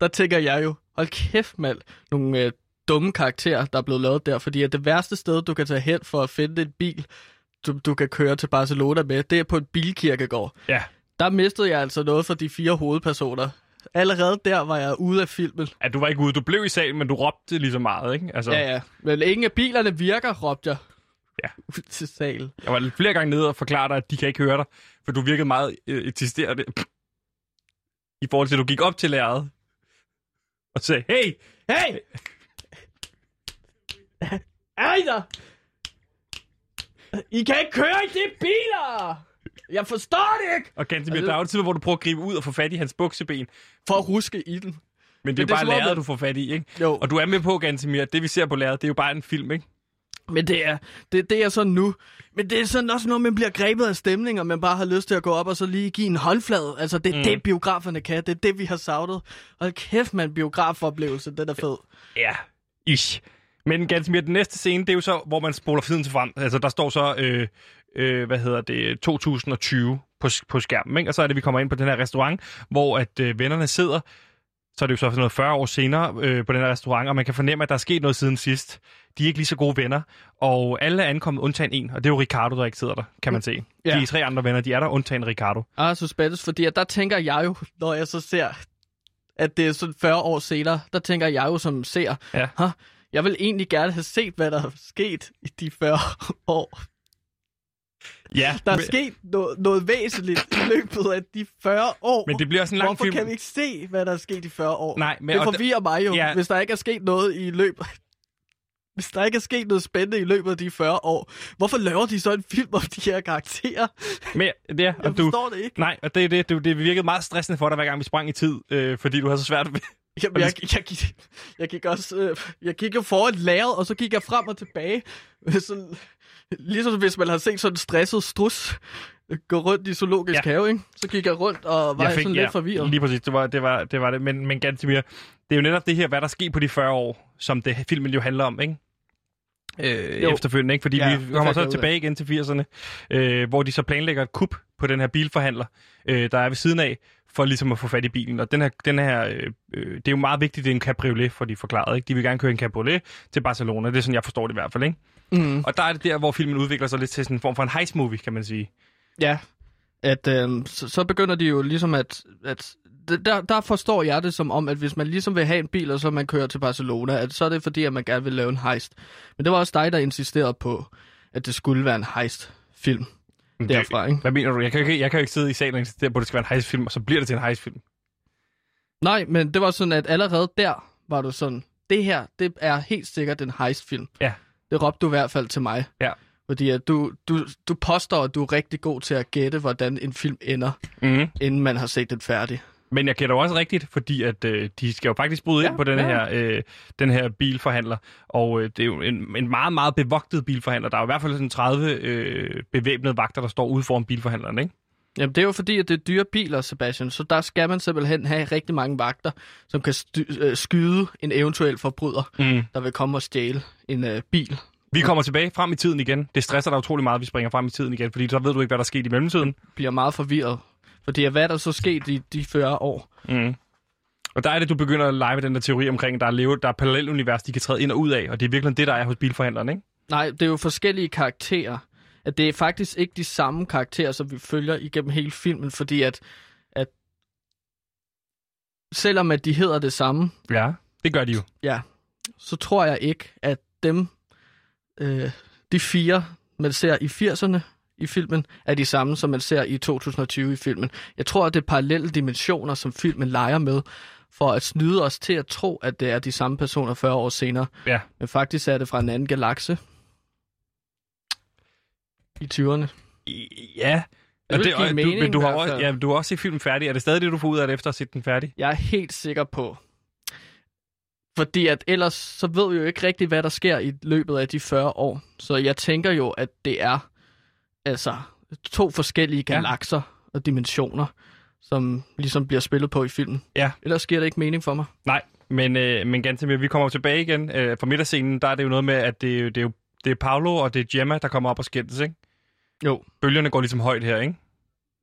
der tænker jeg jo, hold kæft mand, nogle øh, dumme karakterer, der er blevet lavet der, fordi at det værste sted, du kan tage hen for at finde en bil, du, du kan køre til Barcelona med, det er på en bilkirkegård.
Ja.
Der mistede jeg altså noget for de fire hovedpersoner. Allerede der var jeg ude af filmen.
At du var ikke ude, du blev i salen, men du råbte lige så meget, ikke? Altså,
Ja, ja. Men ingen af bilerne virker, råbte jeg.
Ja.
Ud til salen.
Jeg var flere gange nede og forklare dig, at de kan ikke høre dig, for du virkede meget øh, eksisterende i forhold til, at du gik op til lærret og sagde, hey,
Hey! I der? I kan ikke køre i de biler! Jeg forstår det ikke!
og Gantemir,
Altså-
der er jo tid, hvor du prøver at gribe ud og få fat i hans bukseben,
For at ruske i den.
men det er
Men
jo
det
bare lærret,
at-
du får fat i, ikke?
Jo,
Og du er med på, Gantemir, at det vi ser på lærret, det er jo bare en film, ikke?
men det er, det, det er sådan nu. Men det er sådan også noget, man bliver grebet af stemning, og man bare har lyst til at gå op og så lige give en håndflade. Altså, det er mm. det, biograferne kan. Det er det, vi har savnet. Og kæft, man, biografoplevelse, den er fed.
Ja, ish. Men Gantemir, den næste scene, det er jo så, hvor man spoler tiden til frem. Altså, der står så, øh, øh, hvad hedder det, 2020 på, på skærmen, ikke? Og så er det, vi kommer ind på den her restaurant, hvor at øh, vennerne sidder. Så er det jo så sådan noget 40 år senere øh, på den her restaurant, og man kan fornemme, at der er sket noget siden sidst. De er ikke lige så gode venner, og alle er ankommet undtagen en, og det er jo Ricardo, der ikke sidder der, kan man se.
Ja.
De tre andre venner, de er der undtagen Ricardo.
Ah, suspense, fordi der tænker jeg jo, når jeg så ser, at det er sådan 40 år senere, der tænker jeg jo som ser,
Ja.
"Huh, jeg vil egentlig gerne have set, hvad der er sket i de 40 år.
Ja,
Der er
men,
sket noget, noget væsentligt i løbet af de 40 år.
men det bliver sådan en lang
Hvorfor
film.
kan vi ikke se, hvad der er sket i 40 år?
Nej, men-
det
og
forvirrer mig jo,
Ja.
hvis der ikke er sket noget i løbet... Hvis der ikke er sket noget spændende i løbet af de 40 år, hvorfor laver de så en film om de her karakterer?
Men, ja,
Jeg
og du,
forstår det ikke.
Nej, og det, er det, det, det virkede meget stressende for dig, hver gang vi sprang i tid, øh, fordi du havde så svært ved...
Jamen, jeg, jeg, gik, jeg gik også... Øh, jeg gik jo foran lærret, og så gik jeg frem og tilbage. Sådan, ligesom hvis man har set sådan en stresset strus gå rundt i zoologisk
Ja.
ja. have, ikke? Så gik jeg rundt og var jeg sådan lidt forvirret.
Lige præcis, det var det. Var, det, var det. Men, men Gantemir, det er jo netop det her, hvad der sker på de 40 år, som det filmen jo handler om, ikke? Øh,
Jo.
efterfølgende, ikke? Fordi
Ja,
ja, vi kommer så tilbage igen til 80'erne, øh, hvor de så planlægger et kup på den her bilforhandler, øh, der er ved siden af, for ligesom at få fat i bilen. Og den her, den her øh, øh, det er jo meget vigtigt, det er en cabriolet, for de forklarede, ikke? De vil gerne køre en cabriolet til Barcelona, det er sådan, jeg forstår det i hvert fald, ikke?
Mm.
Og der er det der, hvor filmen udvikler sig lidt til sådan en form for en heist-movie, kan man sige.
Ja, at øh, så, så begynder de jo ligesom at... at der, der forstår jeg det som om, at hvis man ligesom vil have en bil, og så man kører til Barcelona, at så er det fordi, at man gerne vil lave en heist. Men det var også dig, der insisterede på, at det skulle være en heist-film derfra, ikke?
Hvad mener du? Jeg kan, jo ikke, jeg kan jo ikke sidde i salen og insistere på, at det skal være en heistfilm, og så bliver det til en heistfilm.
Nej, men det var sådan, at allerede der var du sådan, det her, det er helt sikkert en heist-film.
Ja.
Det råbte du i hvert fald til mig.
Ja.
Fordi at du, du, du påstår, at du er rigtig god til at gætte, hvordan en film ender,
Mm.
inden man har set den færdig.
Men jeg gætter også rigtigt, fordi at øh, de skal jo faktisk bryde Ja, ind på den,
ja.
her, øh, den her bilforhandler. Og øh, det er jo en, en meget, meget bevogtet bilforhandler. Der er jo i hvert fald sådan 30 øh, bevæbnede vagter, der står ude foran bilforhandleren, ikke?
Jamen, det er jo fordi, at det er dyre biler, Sebastian, så der skal man simpelthen have rigtig mange vagter, som kan øh, skyde en eventuel forbryder,
Mm.
der vil komme og stjæle en øh, bil.
Vi kommer tilbage frem i tiden igen. Det stresser dig utrolig meget, at vi springer frem i tiden igen, fordi så ved du ikke, hvad der er sket i mellemtiden.
Bliver meget forvirret. Fordi hvad er der så sket i de 40 år?
Mm. Og der er det, du begynder at lege med den der teori omkring, der er, leve, der er parallelunivers, de kan træde ind og ud af, og det er virkelig det, der er hos bilforhandleren, ikke?
Nej, det er jo forskellige karakterer, at det er faktisk ikke de samme karakterer, som vi følger igennem hele filmen, fordi at, at selvom at de hedder det samme,
Ja, det gør de jo.
ja, så tror jeg ikke, at dem, øh, de fire, man ser i 80'erne i filmen, er de samme, som man ser i 2020 i filmen. Jeg tror, at det er parallelle dimensioner, som filmen leger med, for at snyde os til at tro, at det er de samme personer 40 år senere.
Ja.
Men faktisk er det fra en anden galakse. I 20'erne.
I- Ja.
Det
og
give
og
mening
du, men du har, også,
fald.
ja, du har også set filmen færdig. Er det stadig det, du får ud af det, efter at have set den færdig?
Jeg er helt sikker på. Fordi at ellers så ved vi jo ikke rigtigt, hvad der sker i løbet af de 40 år. Så jeg tænker jo, at det er altså to forskellige
Ja.
galakser og dimensioner, som ligesom bliver spillet på i filmen.
Ja.
Ellers giver det ikke mening for mig.
Nej, men, øh, men ganske. Vi kommer tilbage igen. Øh, fra middagsscenen, der er det jo noget med, at det, er det, er jo, det er Paolo og det er Gemma, der kommer op og skændes, ikke?
Jo.
Bølgerne går ligesom højt her, ikke?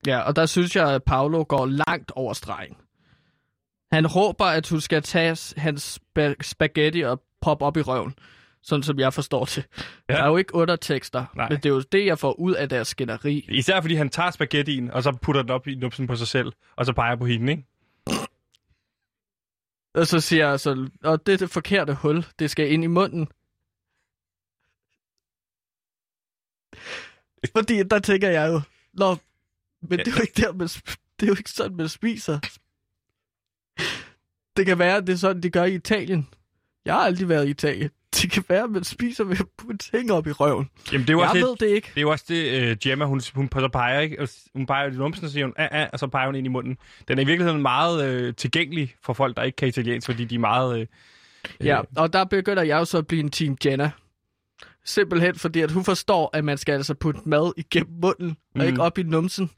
Ja, og der synes jeg, at Paolo går langt over stregen. Han råber, at hun skal tage hans spa- spaghetti og poppe op i røven. Sådan som jeg forstår det. Ja. Der er jo ikke undertekster,
Nej.
men det er jo det, jeg får ud af deres skænderi.
Især fordi han tager spaghettien, og så putter den op i numsen på sig selv, og så peger på hende, ikke?
Og så siger jeg så, og det det forkerte hul, det skal ind i munden. Fordi der tænker jeg jo, Nå, men det er jo ikke der, man, det er jo ikke sådan, man spiser. Det kan være, at det er sådan, de gør i Italien. Jeg har aldrig været i Italien. Det kan være, at man spiser ved at putte ting op i røven.
Jamen, det er jo også
Jeg ved det ikke.
det er jo også det, uh, Gemma, hun, hun så peger, ikke? Hun peger i numsen, og siger hun, ah, ah, og så peger hun ind i munden. Den er i virkeligheden meget uh, tilgængelig for folk, der ikke kan italiensk, fordi de er meget... Uh,
Ja, og der begynder jeg jo så at blive en Team Jenna. Simpelthen fordi, at hun forstår, at man skal altså putte mad igennem munden, mm. og ikke op i numsen.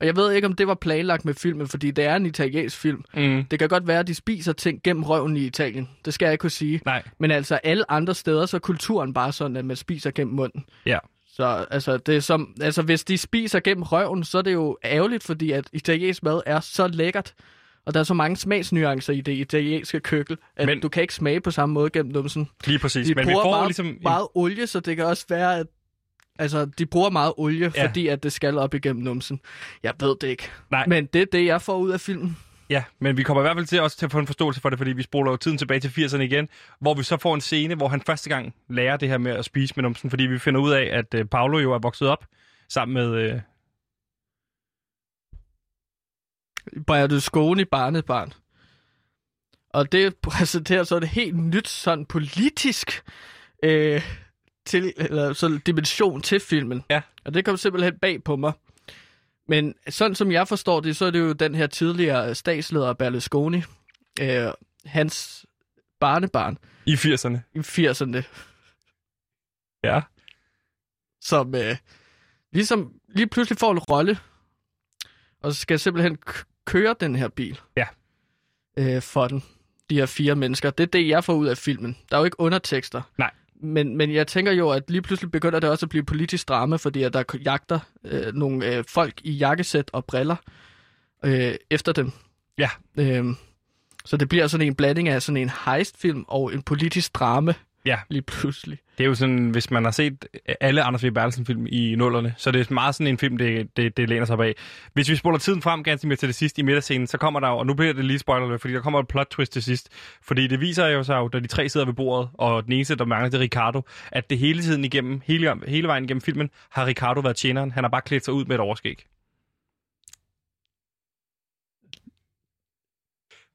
Og jeg ved ikke, om det var planlagt med filmen, fordi det er en italiensk film.
mm,
Det kan godt være, at de spiser ting gennem røven i Italien. Det skal jeg ikke kunne sige.
nej,
Men altså alle andre steder, så er kulturen bare sådan, at man spiser gennem munden.
ja.
Så altså, det er som, altså, hvis de spiser gennem røven, så er det jo ærgerligt, fordi at italiensk mad er så lækkert. Og der er så mange smagsnuancer i det italienske køkken, at
Men-
du kan ikke smage på samme måde gennem numsen.
Lige præcis.
De
Men vi
bruger
får
meget,
ligesom...
meget olie, så det kan også være, at altså, de bruger meget olie, Ja. fordi at det skal op igennem numsen. Jeg ved det ikke.
Nej.
Men det er det, jeg får ud af filmen.
Ja, men vi kommer i hvert fald til også til at få en forståelse for det, fordi vi spoler jo tiden tilbage til 80'erne igen, hvor vi så får en scene, hvor han første gang lærer det her med at spise med numsen, fordi vi finder ud af, at uh, Paolo jo er vokset op sammen med... Uh,
Berlusconi barnebarn. Og det præsenterer så et helt nyt sådan politisk øh, til, eller sådan dimension til filmen.
Ja.
Og det kom simpelthen bag på mig. Men sådan som jeg forstår det, så er det jo den her tidligere statsleder Berlusconi, øh, hans barnebarn
i 80'erne.
i 80'erne,
Ja.
som øh, ligesom lige pludselig får en rolle, og så skal simpelthen k- køre den her bil.
Ja.
Øh, for den. De her fire mennesker. Det er det, jeg får ud af filmen. Der er jo ikke undertekster.
Nej.
Men, men jeg tænker jo, at lige pludselig begynder det også at blive politisk drama, fordi at der jagter øh, nogle øh, folk i jakkesæt og briller øh, efter dem.
Ja.
Øh, så det bliver sådan en blanding af sådan en heistfilm og en politisk drama.
Ja.
Lige pludselig.
Det er jo sådan, hvis man har set alle Anders V. Bertelsen-film i nullerne, så det er meget sådan en film, det, det, det læner sig bag. Hvis vi spoler tiden frem ganske mere til det sidste i middagsscenen, så kommer der jo, og nu bliver det lige spoiler, fordi der kommer et plot twist til sidst. Fordi det viser jo sig jo, da de tre sidder ved bordet, og den eneste, der mangler, det er Ricardo, at det hele tiden igennem, hele, hele vejen igennem filmen, har Ricardo været tjeneren. Han har bare klædt sig ud med et overskæg.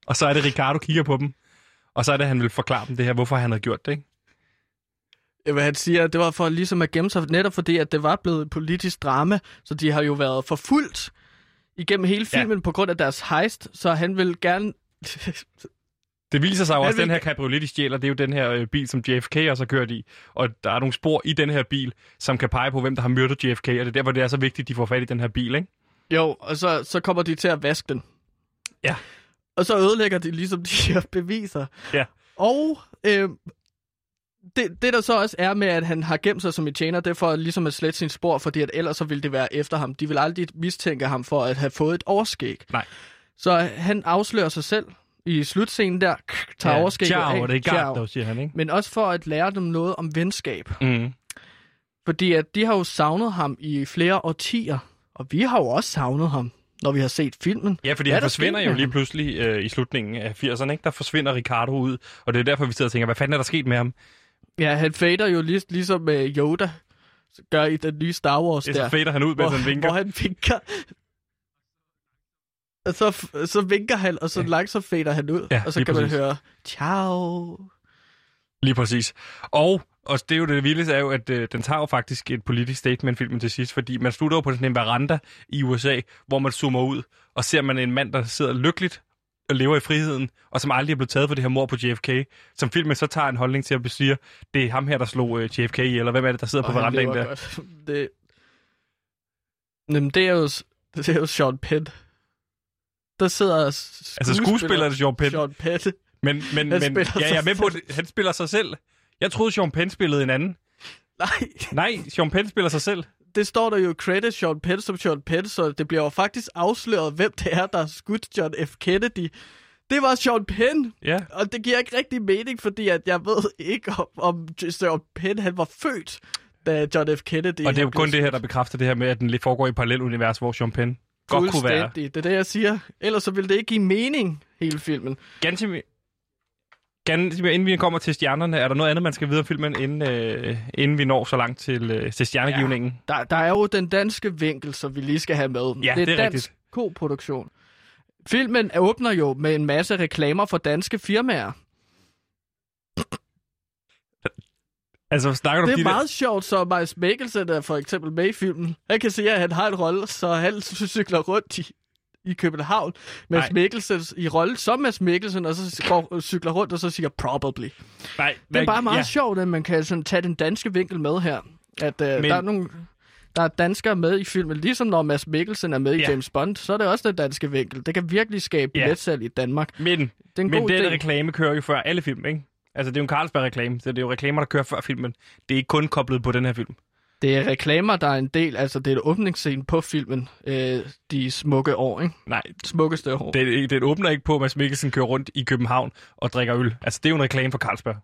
Og så er det, Ricardo kigger på dem, og så er det, han vil forklare dem det her, hvorfor han havde gjort det, ikke?
Jamen, han siger, det var for ligesom at gemme sig, netop fordi, at det var blevet et politisk drama, så de har jo været forfulgt igennem hele filmen ja. på grund af deres heist, så han vil gerne...
Det viser sig jo
Han
også, at
vil-
den her cabriolet, de stjæler, det er jo den her øh, bil, som JFK også har kørt i. Og der er nogle spor i den her bil, som kan pege på, hvem der har myrdet JFK. Og det er derfor, det er så vigtigt, at de får fat i den her bil, ikke?
jo, og så, så kommer de til at vaske den.
Ja.
Og så ødelægger de ligesom de her beviser.
Ja.
Og øh, det, det der så også er med, at han har gemt sig som en tjener, det er for ligesom at slette sin spor, fordi at ellers så ville det være efter ham. De vil aldrig mistænke ham for at have fået et overskæg.
Nej.
Så han afslører sig selv i slutscenen der, tager ja, overskægget
Ciao,
af.
det er
Ciao.
Gardo, siger han, ikke?
Men også for at lære dem noget om venskab.
Mm.
Fordi at de har jo savnet ham i flere årtier, og vi har jo også savnet ham, når vi har set filmen.
Ja, fordi han
der
forsvinder jo lige pludselig øh, i slutningen af 80'erne, ikke? Der forsvinder Ricardo ud, og det er derfor, vi sidder og tænker, hvad fanden er der sket med ham?
Ja, han fader jo lig, ligesom uh, Yoda gør i den nye Star Wars
Det
der.
så fader han ud, mens han vinker.
Hvor han vinker. Og så, så vinker han, og så langsomt fader han ud.
Ja,
og så kan
præcis.
man høre, ciao.
Lige præcis. Og, og det er jo det vildeste er jo, at øh, den tager jo faktisk et politisk statement, filmen til sidst, fordi man slutter jo på sådan en veranda i USA, hvor man zoomer ud, og ser man en mand, der sidder lykkeligt og lever i friheden, og som aldrig er blevet taget for det her mor på JFK, som filmen så tager en holdning til at sige, det er ham her, der slog øh, JFK i, eller hvem er det, der sidder på
Og han
verandaen der?
Godt. Det... Jamen, det er jo, det er jo Sean Penn. Der sidder
Altså skuespilleren Sean Penn,
Sean Penn.
men, men,
Han
men ja, jeg er med på, det. han spiller sig selv. Jeg troede, Sean Penn spillede en anden.
Nej,
Nej, Sean Penn spiller sig selv.
Det står der jo credit Sean Penn som Sean Penn, så det bliver jo faktisk afsløret, hvem det er, der har skudt John F. Kennedy. Det var Sean Penn,
Ja,
og det giver ikke rigtig mening, fordi at jeg ved ikke, om, om Sean Penn han var født, da John F. Kennedy
og det er jo kun det her, der bekræfter det her med, at den lidt foregår i et parallelunivers, hvor Sean Penn godt kunne være.
Det er det, jeg siger. Ellers så ville det ikke give mening, hele filmen.
Ganske Ganske, inden vi kommer til stjernerne, er der noget andet, man skal vide om filmen, inden, øh, inden vi når så langt til, øh, til stjernegivningen?
Der, der er jo den danske vinkel, som vi lige skal have med.
Ja,
det er,
det er
dansk
rigtigt.
koproduktion. Filmen åbner jo med en masse reklamer for danske firmaer.
Altså, snakker du
Det er
de
meget sjovt, så Mads Mikkelsen er for eksempel med i filmen. Han kan sige, at han har en rolle, så han cykler rundt i, i København. Mads
Nej.
Mikkelsen i rolle som Mads Mikkelsen, og så går, cykler rundt og så siger probably.
Nej,
Det er bare meget
ja.
sjovt, at man kan sådan tage den danske vinkel med her. At uh,
Men-
der er nogle... Der er danskere med i filmen, ligesom når Mads Mikkelsen er med i
Ja.
James Bond, så er det også den danske vinkel. Det kan virkelig skabe
Ja.
billetsalg i Danmark.
Men,
Det er en
men
god
den
idé.
reklame kører jo før alle film, ikke? Altså, det er jo en Carlsberg-reklame, så det er jo reklamer, der kører før filmen. Det er ikke kun koblet på den her film.
Det er reklamer, der er en del, altså det er et åbningsscene på filmen, øh, de smukke år, ikke?
Nej,
Smukkeste år. Det...
det, åbner ikke på, at Mads Mikkelsen kører rundt i København og drikker øl. Altså, det er jo en reklame for Carlsberg.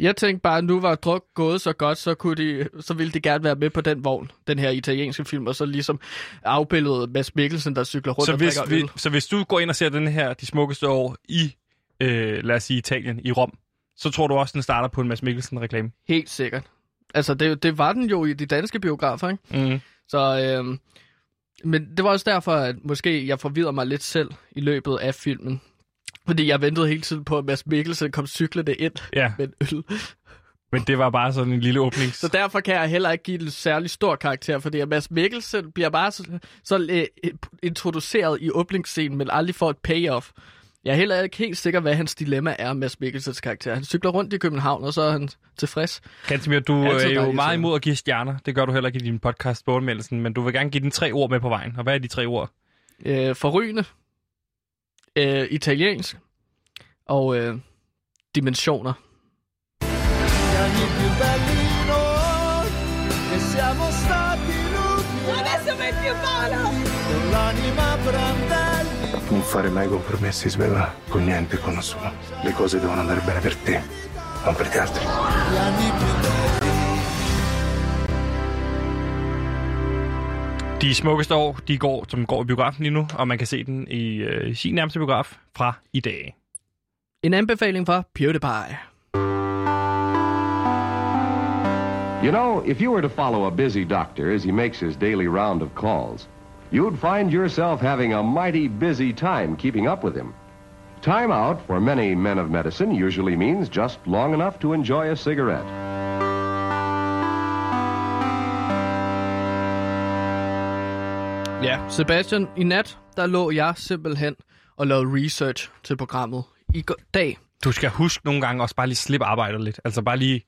Jeg tænkte bare, at nu var druk gået så godt, så, kunne de, så ville de gerne være med på den vogn, den her italienske film, og så ligesom afbillede Mads Mikkelsen, der cykler rundt
Så
og
hvis,
drikker
vi,
øl.
så hvis du går ind og ser den her, de smukkeste år i, øh, lad os sige Italien, i Rom, så tror du også, den starter på en Mads Mikkelsen-reklame?
Helt sikkert. Altså, det, det var den jo i de danske biografer, ikke?
Mm.
Så, øhm, men det var også derfor, at måske jeg forvirrede mig lidt selv i løbet af filmen. Fordi jeg ventede hele tiden på, at Mads Mikkelsen kom cyklende ind
Ja,
med en øl.
men det var bare sådan en lille åbning.
Så derfor kan jeg heller ikke give en særlig stor karakter, fordi at Mads Mikkelsen bliver bare så, så øh, introduceret i åbningsscenen, men aldrig får et payoff. Jeg er heller ikke helt sikker, hvad hans dilemma er, Mads Mikkelsens karakter. Han cykler rundt i København, og så er han tilfreds.
Kantemir, du
Altid
er jo meget imod at give stjerner. Det gør du heller ikke i din podcast Sportmeldelsen, men du vil gerne give den tre ord med på vejen. Og hvad er de tre ord?
Øh, forrygende, øh, italiensk og øh, dimensioner.
Adesso metti un mano!
Non fare mai compromessi, Sveva, con niente con nessuno. Le cose devono andare bene per te, non per gli altri.
De smukkeste år, de går, som går i biografen lige nu, og man kan se den i øh, sin nærmeste biograf fra i dag.
En anbefaling fra PewDiePie.
You know, if you were to follow a busy doctor as he makes his daily round of calls, you'd find yourself having a mighty busy time keeping up with him. Time out for many men of medicine usually means just long enough to enjoy a cigarette.
Ja, Sebastian, i nat, der lå jeg simpelthen og lavede research til programmet. I går- dag,
Du skal huske nogle gange også bare lige slippe arbejdet lidt. Altså bare lige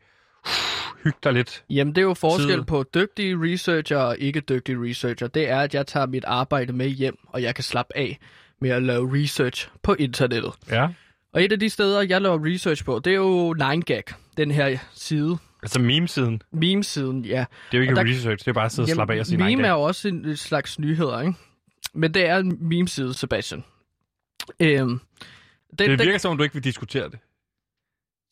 hygge dig lidt.
Jamen, det er jo forskel på dygtige researcher og ikke dygtige researcher. Det er, at jeg tager mit arbejde med hjem, og jeg kan slappe af med at lave research på internettet.
Ja.
Og et af de steder, jeg laver research på, det er jo 9gag, den her side.
Altså meme-siden.
Meme-siden, ja.
Det er jo ikke
der-
research, det er bare at sidde og slappe af og sige nej.
meme er jo også en slags nyheder, ikke? Men det er en meme-side, Sebastian. Øhm, den,
Det
den,
virker som om, du ikke vil diskutere det.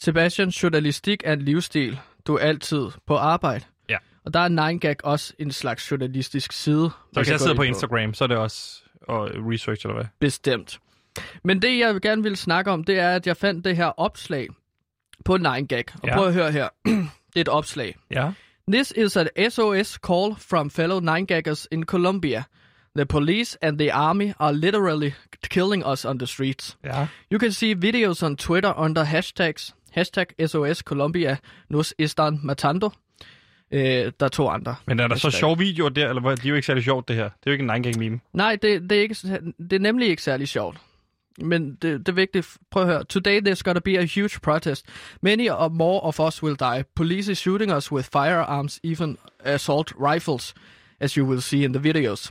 Sebastian, journalistik er en livsstil. Du er altid på arbejde.
Ja.
Og der er 9gag også en slags journalistisk side.
Så hvis jeg sidder på Instagram, så er det også og research, eller hvad?
Bestemt. Men det, jeg gerne vil snakke om, det er, at jeg fandt det her opslag på 9gag. Og
Ja.
prøv at høre her. det er et opslag.
Ja.
This is an SOS call from fellow 9gaggers in Colombia. The police and the army are literally killing us on the streets.
Ja.
You can see videos on Twitter under hashtags hashtag SOS Colombia nos están matando. Øh, der er to andre.
Men er der så
Hashtag.
sjove videoer der, eller hvad? Det er jo ikke særlig sjovt, det her. Det er jo ikke en 9 meme.
Nej, det, det, er ikke, det er nemlig ikke særlig sjovt. Men det, det er vigtigt. Prøv at høre. Today there's gonna be a huge protest. Many or more of us will die. Police is shooting us with firearms, even assault rifles, as you will see in the videos.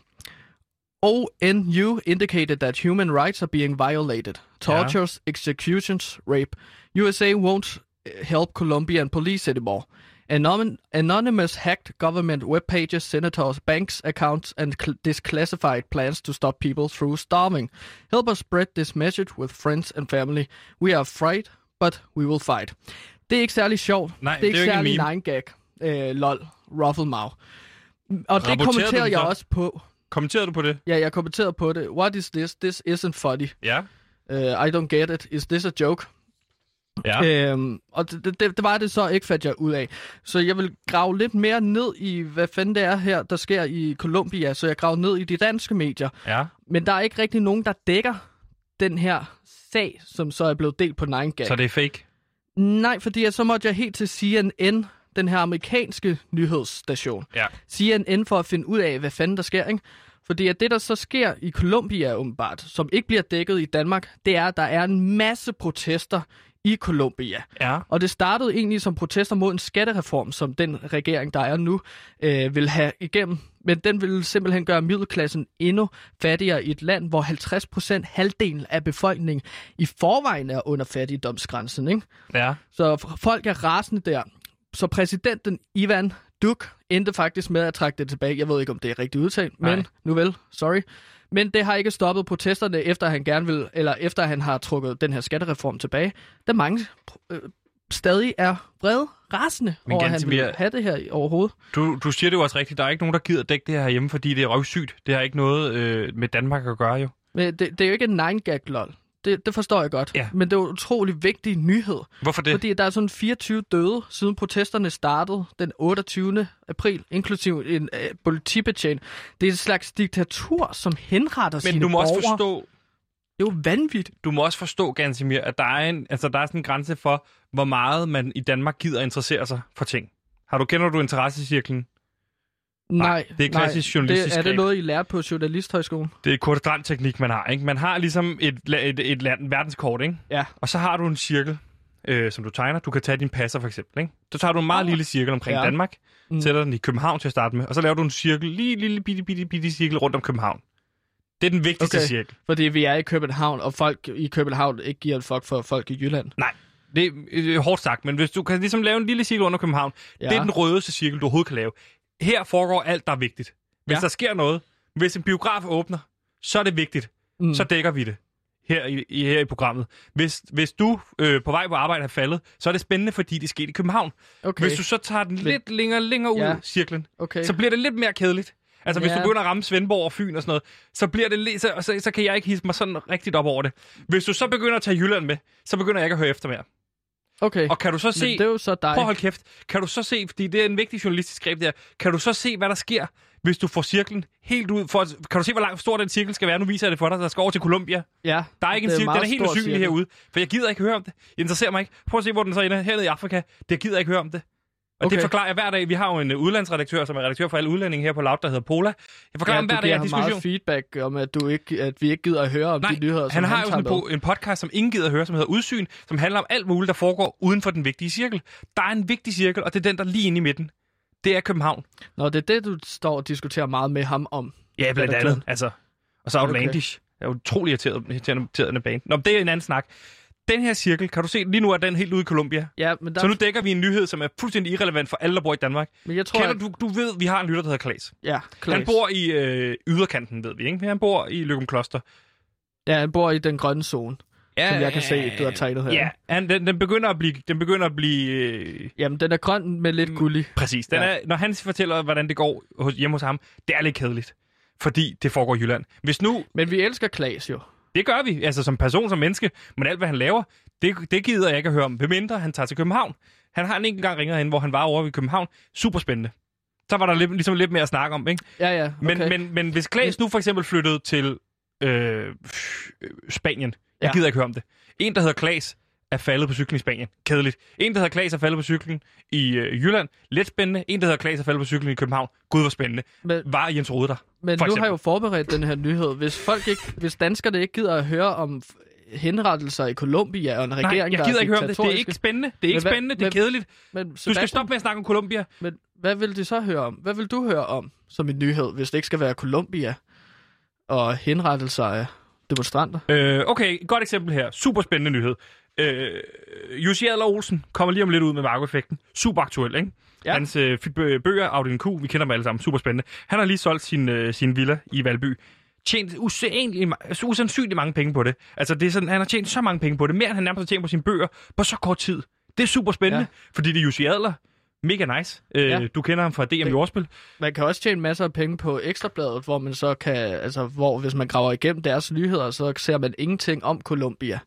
ONU indicated that human rights are being violated. Tortures, executions, rape. USA won't uh, help Colombian police anymore. Anon- anonymous hacked government web pages, senators, banks, accounts, and cl- disclassified plans to stop people through starving. Help us spread this message with friends and family. We are afraid, but we will fight. Det er ikke særlig sjovt.
Nej,
det er ikke
det er
særlig
en
9gag. Øh, lol. Rufflemouth. Og det kommenterer jeg også på.
Kommenterede du på det?
Ja, jeg kommenterede på det. What is this? This isn't funny.
Ja.
Uh, I don't get it. Is this a joke?
Ja.
Øhm, og det, det, det var det så ikke, fandt jeg ud af. Så jeg vil grave lidt mere ned i, hvad fanden det er her, der sker i Colombia. Så jeg graver ned i de danske medier.
Ja.
Men der er ikke rigtig nogen, der dækker den her sag, som så er blevet delt på 9gag.
Så det er fake?
Nej, fordi så måtte jeg helt til CNN, den her amerikanske nyhedsstation.
Ja.
CNN for at finde ud af, hvad fanden der sker, ikke? Fordi at det, der så sker i Colombia åbenbart, som ikke bliver dækket i Danmark, det er, at der er en masse protester i Colombia.
Ja.
Og det startede egentlig som protester mod en skattereform, som den regering, der er nu, øh, vil have igennem. Men den vil simpelthen gøre middelklassen endnu fattigere i et land, hvor 50 procent, halvdelen af befolkningen i forvejen er under fattigdomsgrænsen. Ikke?
Ja.
Så folk er rasende der. Så præsidenten Ivan Duk endte faktisk med at trække det tilbage. Jeg ved ikke, om det er rigtigt udtalt,
Nej.
men nu vel, sorry. Men det har ikke stoppet protesterne, efter han gerne vil, eller efter han har trukket den her skattereform tilbage. Der mange øh, stadig er vrede, rasende
Men
over, at han vil
mere-
have det her overhovedet.
Du, du siger det jo også rigtigt. Der er ikke nogen, der gider dække det her hjemme, fordi det er røvsygt. Det har ikke noget øh, med Danmark at gøre, jo.
Men det, det er jo ikke en 9gag lol. Det, det forstår jeg godt.
Ja.
Men det er en utrolig vigtig nyhed.
Hvorfor det?
Fordi der er sådan 24 døde, siden protesterne startede den 28. april, inklusiv en øh, politibetjent. Det er en slags diktatur, som henretter
Men
sine
du må også
borgere.
forstå,
Det er jo vanvittigt.
du må også forstå, Gansimir, at der er, en, altså, der er sådan en grænse for, hvor meget man i Danmark gider interessere sig for ting. Har du, kender du interessecirklen?
Nej,
det er klassisk
nej.
journalistisk
Det, er det noget, I lærte på Journalisthøjskolen?
Det er kortdrandteknik, man har. Ikke? Man har ligesom et, et, et land, verdenskort, ikke?
Ja.
og så har du en cirkel, øh, som du tegner. Du kan tage din passer for eksempel. Ikke? Så tager du en meget
Ah.
lille cirkel omkring
Ja.
Danmark,
Mm.
sætter den i København til at starte med, og så laver du en cirkel, lige lille bitte, bitte, bitte cirkel rundt om København. Det er den vigtigste
Okay.
cirkel.
Fordi vi er i København, og folk i København ikke giver en fuck for folk i Jylland.
Nej, det er øh, hårdt sagt, men hvis du kan ligesom lave en lille cirkel under København. Ja. det er den rødeste cirkel, du overhovedet kan lave. Her foregår alt, der er vigtigt. Hvis
Ja.
der sker noget, hvis en biograf åbner, så er det vigtigt. Mm. Så dækker vi det her i, i, her i programmet. Hvis, hvis du øh, på vej på arbejde er faldet, så er det spændende, fordi det skete i København.
Okay.
Hvis du så tager den lidt længere, længere ud
Ja.
cirklen,
Okay.
så bliver det lidt mere kedeligt. Altså, hvis
Ja.
du begynder at ramme Svendborg og Fyn og sådan noget, så, bliver det så, så, så kan jeg ikke hisse mig sådan rigtigt op over det. Hvis du så begynder at tage Jylland med, så begynder jeg ikke at høre efter mere.
Okay.
Og kan du så se...
Men det er jo så dig.
Prøv at holde kæft. Kan du så se, fordi det er en vigtig journalistisk greb der, kan du så se, hvad der sker, hvis du får cirklen helt ud? For, kan du se, hvor lang stor den cirkel skal være? Nu viser jeg det for dig, der skal over til Colombia.
Ja.
Der er ikke en
det er
cirkel, den er helt usynlig
cirkel.
herude. For jeg gider ikke høre om det. Det interesserer mig ikke. Prøv at se, hvor den så ender hernede i Afrika. Det gider jeg ikke høre om det. Og okay. Det forklarer jeg hver dag. Vi har jo en uh, udlandsredaktør, som er redaktør for alle udlændinge her på Loud, der hedder Pola. Jeg forklarer
Ja,
ham hver dag
ham
diskussion.
meget feedback om, at, du ikke, at vi ikke gider at høre om
Nej,
de nyheder,
han
som
har
han
jo
tager
sådan
med.
en, podcast, som ingen gider at høre, som hedder Udsyn, som handler om alt muligt, der foregår uden for den vigtige cirkel. Der er en vigtig cirkel, og det er den, der er lige inde i midten. Det er København.
Nå, det er det, du står og diskuterer meget med ham om.
Ja, blandt andet. Altså. Og så Outlandish. Okay. Det er utrolig irriteret, irriterende, irriterende bane. Nå, det er en anden snak. Den her cirkel, kan du se, lige nu er den helt ude i Colombia.
Ja, men, der,
Så nu dækker vi en nyhed, som er fuldstændig irrelevant for alle, der bor i Danmark.
men jeg tror,
Kender
at,
du, du ved, vi har en lytter, der hedder Klaas.
Ja, Klaas.
Han bor i øh, yderkanten, ved vi, ikke? Han bor i Løgum Kloster.
Ja, han bor i den grønne zone. ja, som jeg kan se, du har tegnet her.
Ja, han, den, den, begynder at blive... Den begynder at blive øh,
Jamen, den er grøn med lidt guld i.
præcis. Den
Ja.
er, når han fortæller, hvordan det går hos, hjemme hos ham, det er lidt kedeligt. Fordi det foregår i Jylland. Hvis nu...
Men vi elsker Klaas jo.
Det gør vi, altså som person, som menneske. Men alt, hvad han laver, det, det gider jeg ikke at høre om. Hvem mindre han tager til København. Han har en enkelt gang ringet ind, hvor han var over i København. Super spændende. Så var der lidt, ligesom lidt mere at snakke om, ikke?
Ja, ja. Okay.
Men, men, men hvis Klaas nu for eksempel flyttede til øh, Spanien, jeg
Ja.
gider ikke høre om det. En, der hedder Klaas, er faldet på cyklen i Spanien. Kedeligt. En, der hedder Klaas, er faldet på cyklen i øh, Jylland. Lidt spændende. En, der hedder Klaas, er faldet på cyklen i København. Gud, hvor spændende.
Men-
Var Jens Rode der?
Men nu har jeg jo forberedt den her nyhed. Hvis folk ikke, hvis danskerne ikke gider at høre om henrettelser i Colombia og en regering,
Nej, jeg
der
gider ikke høre om det. Det er ikke spændende. Det er ikke
hvad-
spændende. Det er kedeligt.
Men
Du skal stoppe med at snakke om Colombia.
Men hvad vil de så høre om? Hvad vil du høre om som en nyhed, hvis det ikke skal være Colombia og henrettelser af demonstranter?
Øh, okay, godt eksempel her. Super spændende nyhed. Øh, Jussi Adler Olsen kommer lige om lidt ud med Marco-effekten. Super aktuel, ikke?
Ja.
Hans øh, bø- bøger, Audin Q, vi kender dem alle sammen. Super spændende. Han har lige solgt sin, øh, sin villa i Valby. Tjent usædvanligt, altså usandsynligt mange penge på det. Altså, det er sådan, han har tjent så mange penge på det. Mere end han nærmest har tjent på sine bøger på så kort tid. Det er super spændende,
Ja.
fordi det er Jussi Adler. Mega nice. Øh,
ja.
Du kender ham fra DM Jordspil.
Man kan også tjene masser af penge på Ekstrabladet, hvor man så kan, altså hvor hvis man graver igennem deres nyheder, så ser man ingenting om Colombia.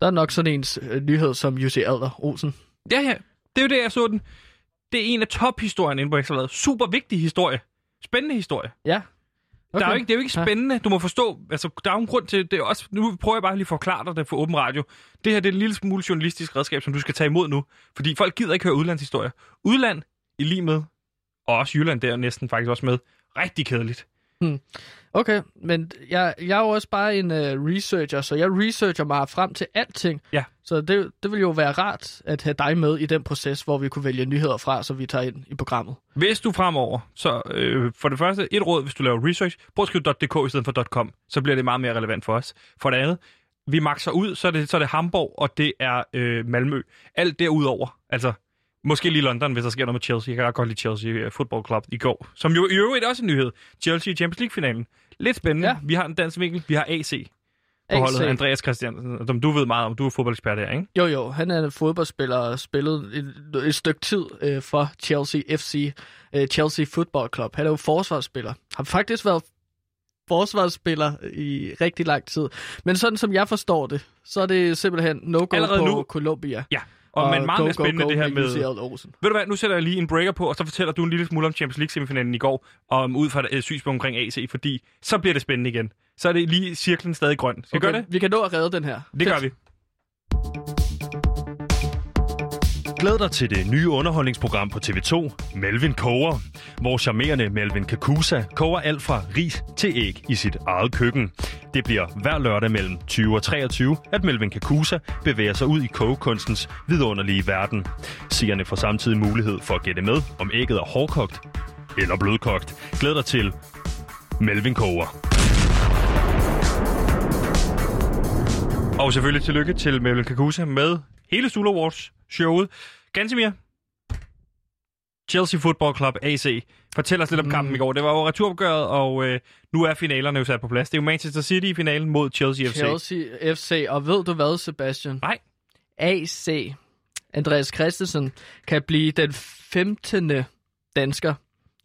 Der er nok sådan en øh, nyhed som Jussi Adler Olsen.
Ja, ja. Det er jo det, jeg så den. Det er en af tophistorierne inde på Ekstrabladet. Super vigtig historie. Spændende historie.
Ja.
Okay. Der er jo ikke, det er jo ikke
Ja.
spændende. Du må forstå, altså, der er jo en grund til, det er også, nu prøver jeg bare lige at forklare dig det for åben radio. Det her det er en lille smule journalistisk redskab, som du skal tage imod nu. Fordi folk gider ikke høre udlandshistorier. Udland i lige med, og også Jylland der er næsten faktisk også med. Rigtig kedeligt.
Okay, men jeg, jeg er jo også bare en uh, researcher, så jeg researcher mig frem til alting.
Ja.
Så det, det vil jo være rart at have dig med i den proces, hvor vi kunne vælge nyheder fra, så vi tager ind i programmet.
Hvis du fremover, så øh, for det første, et råd, hvis du laver research, prøv at skrive .dk i stedet for .com, så bliver det meget mere relevant for os. For det andet, vi makser ud, så er det, så er det Hamburg, og det er øh, Malmø. Alt derudover, altså måske lige London, hvis der sker noget med Chelsea. Jeg kan godt lide Chelsea øh, Football Club i går, som jo i øvrigt også en nyhed. Chelsea i Champions League-finalen. Lidt spændende.
Ja.
Vi har en dansk vinkel, vi har AC på
AC.
holdet. Andreas Christiansen, som du ved meget om. Du er fodboldekspert her, ikke?
Jo, jo, han er en fodboldspiller og spillet et, et stykke tid øh, for Chelsea FC, øh, Chelsea Football Club. Han er jo forsvarsspiller. Har faktisk været forsvarsspiller i rigtig lang tid. Men sådan som jeg forstår det, så er det simpelthen no-go
Allerede
på
nu.
Colombia.
Ja. Og, men meget
go,
mere spændende
go, go
det her med...
Olsen.
Ved du hvad, nu sætter jeg lige en breaker på, og så fortæller du en lille smule om Champions League-semifinalen i går, og um, ud fra et synspunkt omkring AC, fordi så bliver det spændende igen. Så er det lige cirklen stadig grøn. Skal vi gøre det?
Vi kan nå at redde den her.
Det gør vi.
Glæd dig til det nye underholdningsprogram på TV2, Melvin Koger, hvor charmerende Melvin Kakusa koger alt fra ris til æg i sit eget køkken. Det bliver hver lørdag mellem 20 og 23, at Melvin Kakusa bevæger sig ud i kogekunstens vidunderlige verden. Seerne får samtidig mulighed for at gætte med, om ægget er hårdkogt eller blødkogt. Glæd dig til Melvin Koger.
Og selvfølgelig tillykke til Melvin Kakusa med hele Sula Awards showet. Gansimir, Chelsea Football Club AC. Fortæl os lidt om kampen i går. Det var jo returopgøret, og øh, nu er finalerne jo sat på plads. Det er jo Manchester City i finalen mod Chelsea FC.
Chelsea FC. Og ved du hvad, Sebastian?
Nej.
AC. Andreas Christensen kan blive den 15. dansker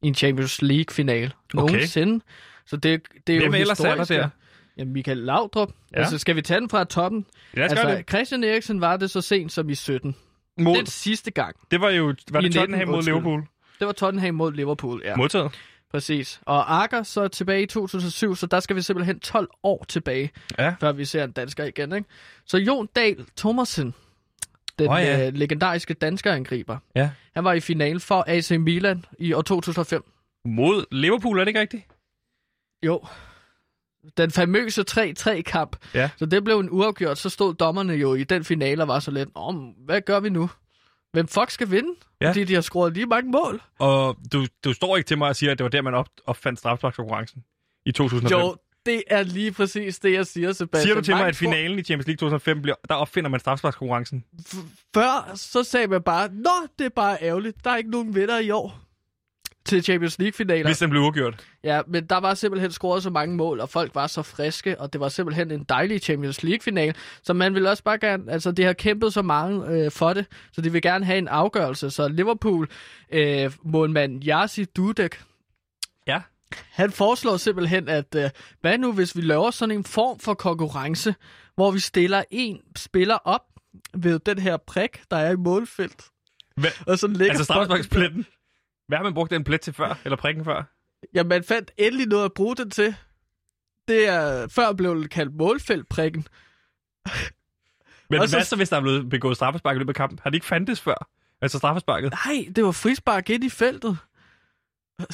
i en Champions League-final
Okay.
nogensinde. Så det, det er
Hvem
jo
ellers er der der?
Jamen, Michael Laudrup.
Ja.
Ja. Altså, skal vi tage den fra toppen?
Os
altså,
det.
Christian Eriksen var det så sent som i 17.
Mod,
Den sidste gang.
det var jo var det
19,
Tottenham mod. Liverpool.
Det var Tottenham mod Liverpool, ja.
Modtaget.
Præcis. Og Akker så tilbage i 2007, så der skal vi simpelthen 12 år tilbage,
Ja.
før vi ser en dansker igen. Ikke? Så Jon Dahl Thomasen, den oh,
ja.
øh, legendariske dansker angriber,
Ja.
han var i finalen for AC Milan i år 2005.
Mod Liverpool, er det ikke rigtigt?
Jo. Den famøse 3-3-kamp.
Ja.
Så det blev en uafgjort. Så stod dommerne jo i den finale og var så lidt, om hvad gør vi nu? Hvem fuck skal vinde?
Ja.
Fordi de har scoret lige mange mål.
Og du, du står ikke til mig og siger, at det var der, man op, opfandt straffesparkskonkurrencen i 2005.
Jo, det er lige præcis det, jeg siger, Sebastian.
Siger du til mig, at finalen i Champions League 2005, bliver, der opfinder man straffesparkskonkurrencen?
Før, så sagde man bare, Nå, det er bare ærgerligt. Der er ikke nogen vinder i år. Til Champions League-finaler.
Hvis den blev uafgjort.
Ja, men der var simpelthen scoret så mange mål, og folk var så friske, og det var simpelthen en dejlig Champions League-final. Så man vil også bare gerne, altså det har kæmpet så mange øh, for det, så de vil gerne have en afgørelse. Så Liverpool, øh, målmand Yasi Dudek,
Ja.
han foreslår simpelthen, at øh, hvad nu hvis vi laver sådan en form for konkurrence, hvor vi stiller en spiller op ved den her prik, der er i målfelt.
Hvad?
Og så lægger
Altså straffesparkspletten. Hvad har man brugt den plet til før? Eller prikken før?
Ja, man fandt endelig noget at bruge den til. Det er før blev det kaldt målfeltprikken.
Men
Og
hvad
så-
så, hvis der er blevet begået straffespark i løbet af kampen? Har det ikke fandtes før? Altså straffesparket?
Nej, det var frispark ind i feltet.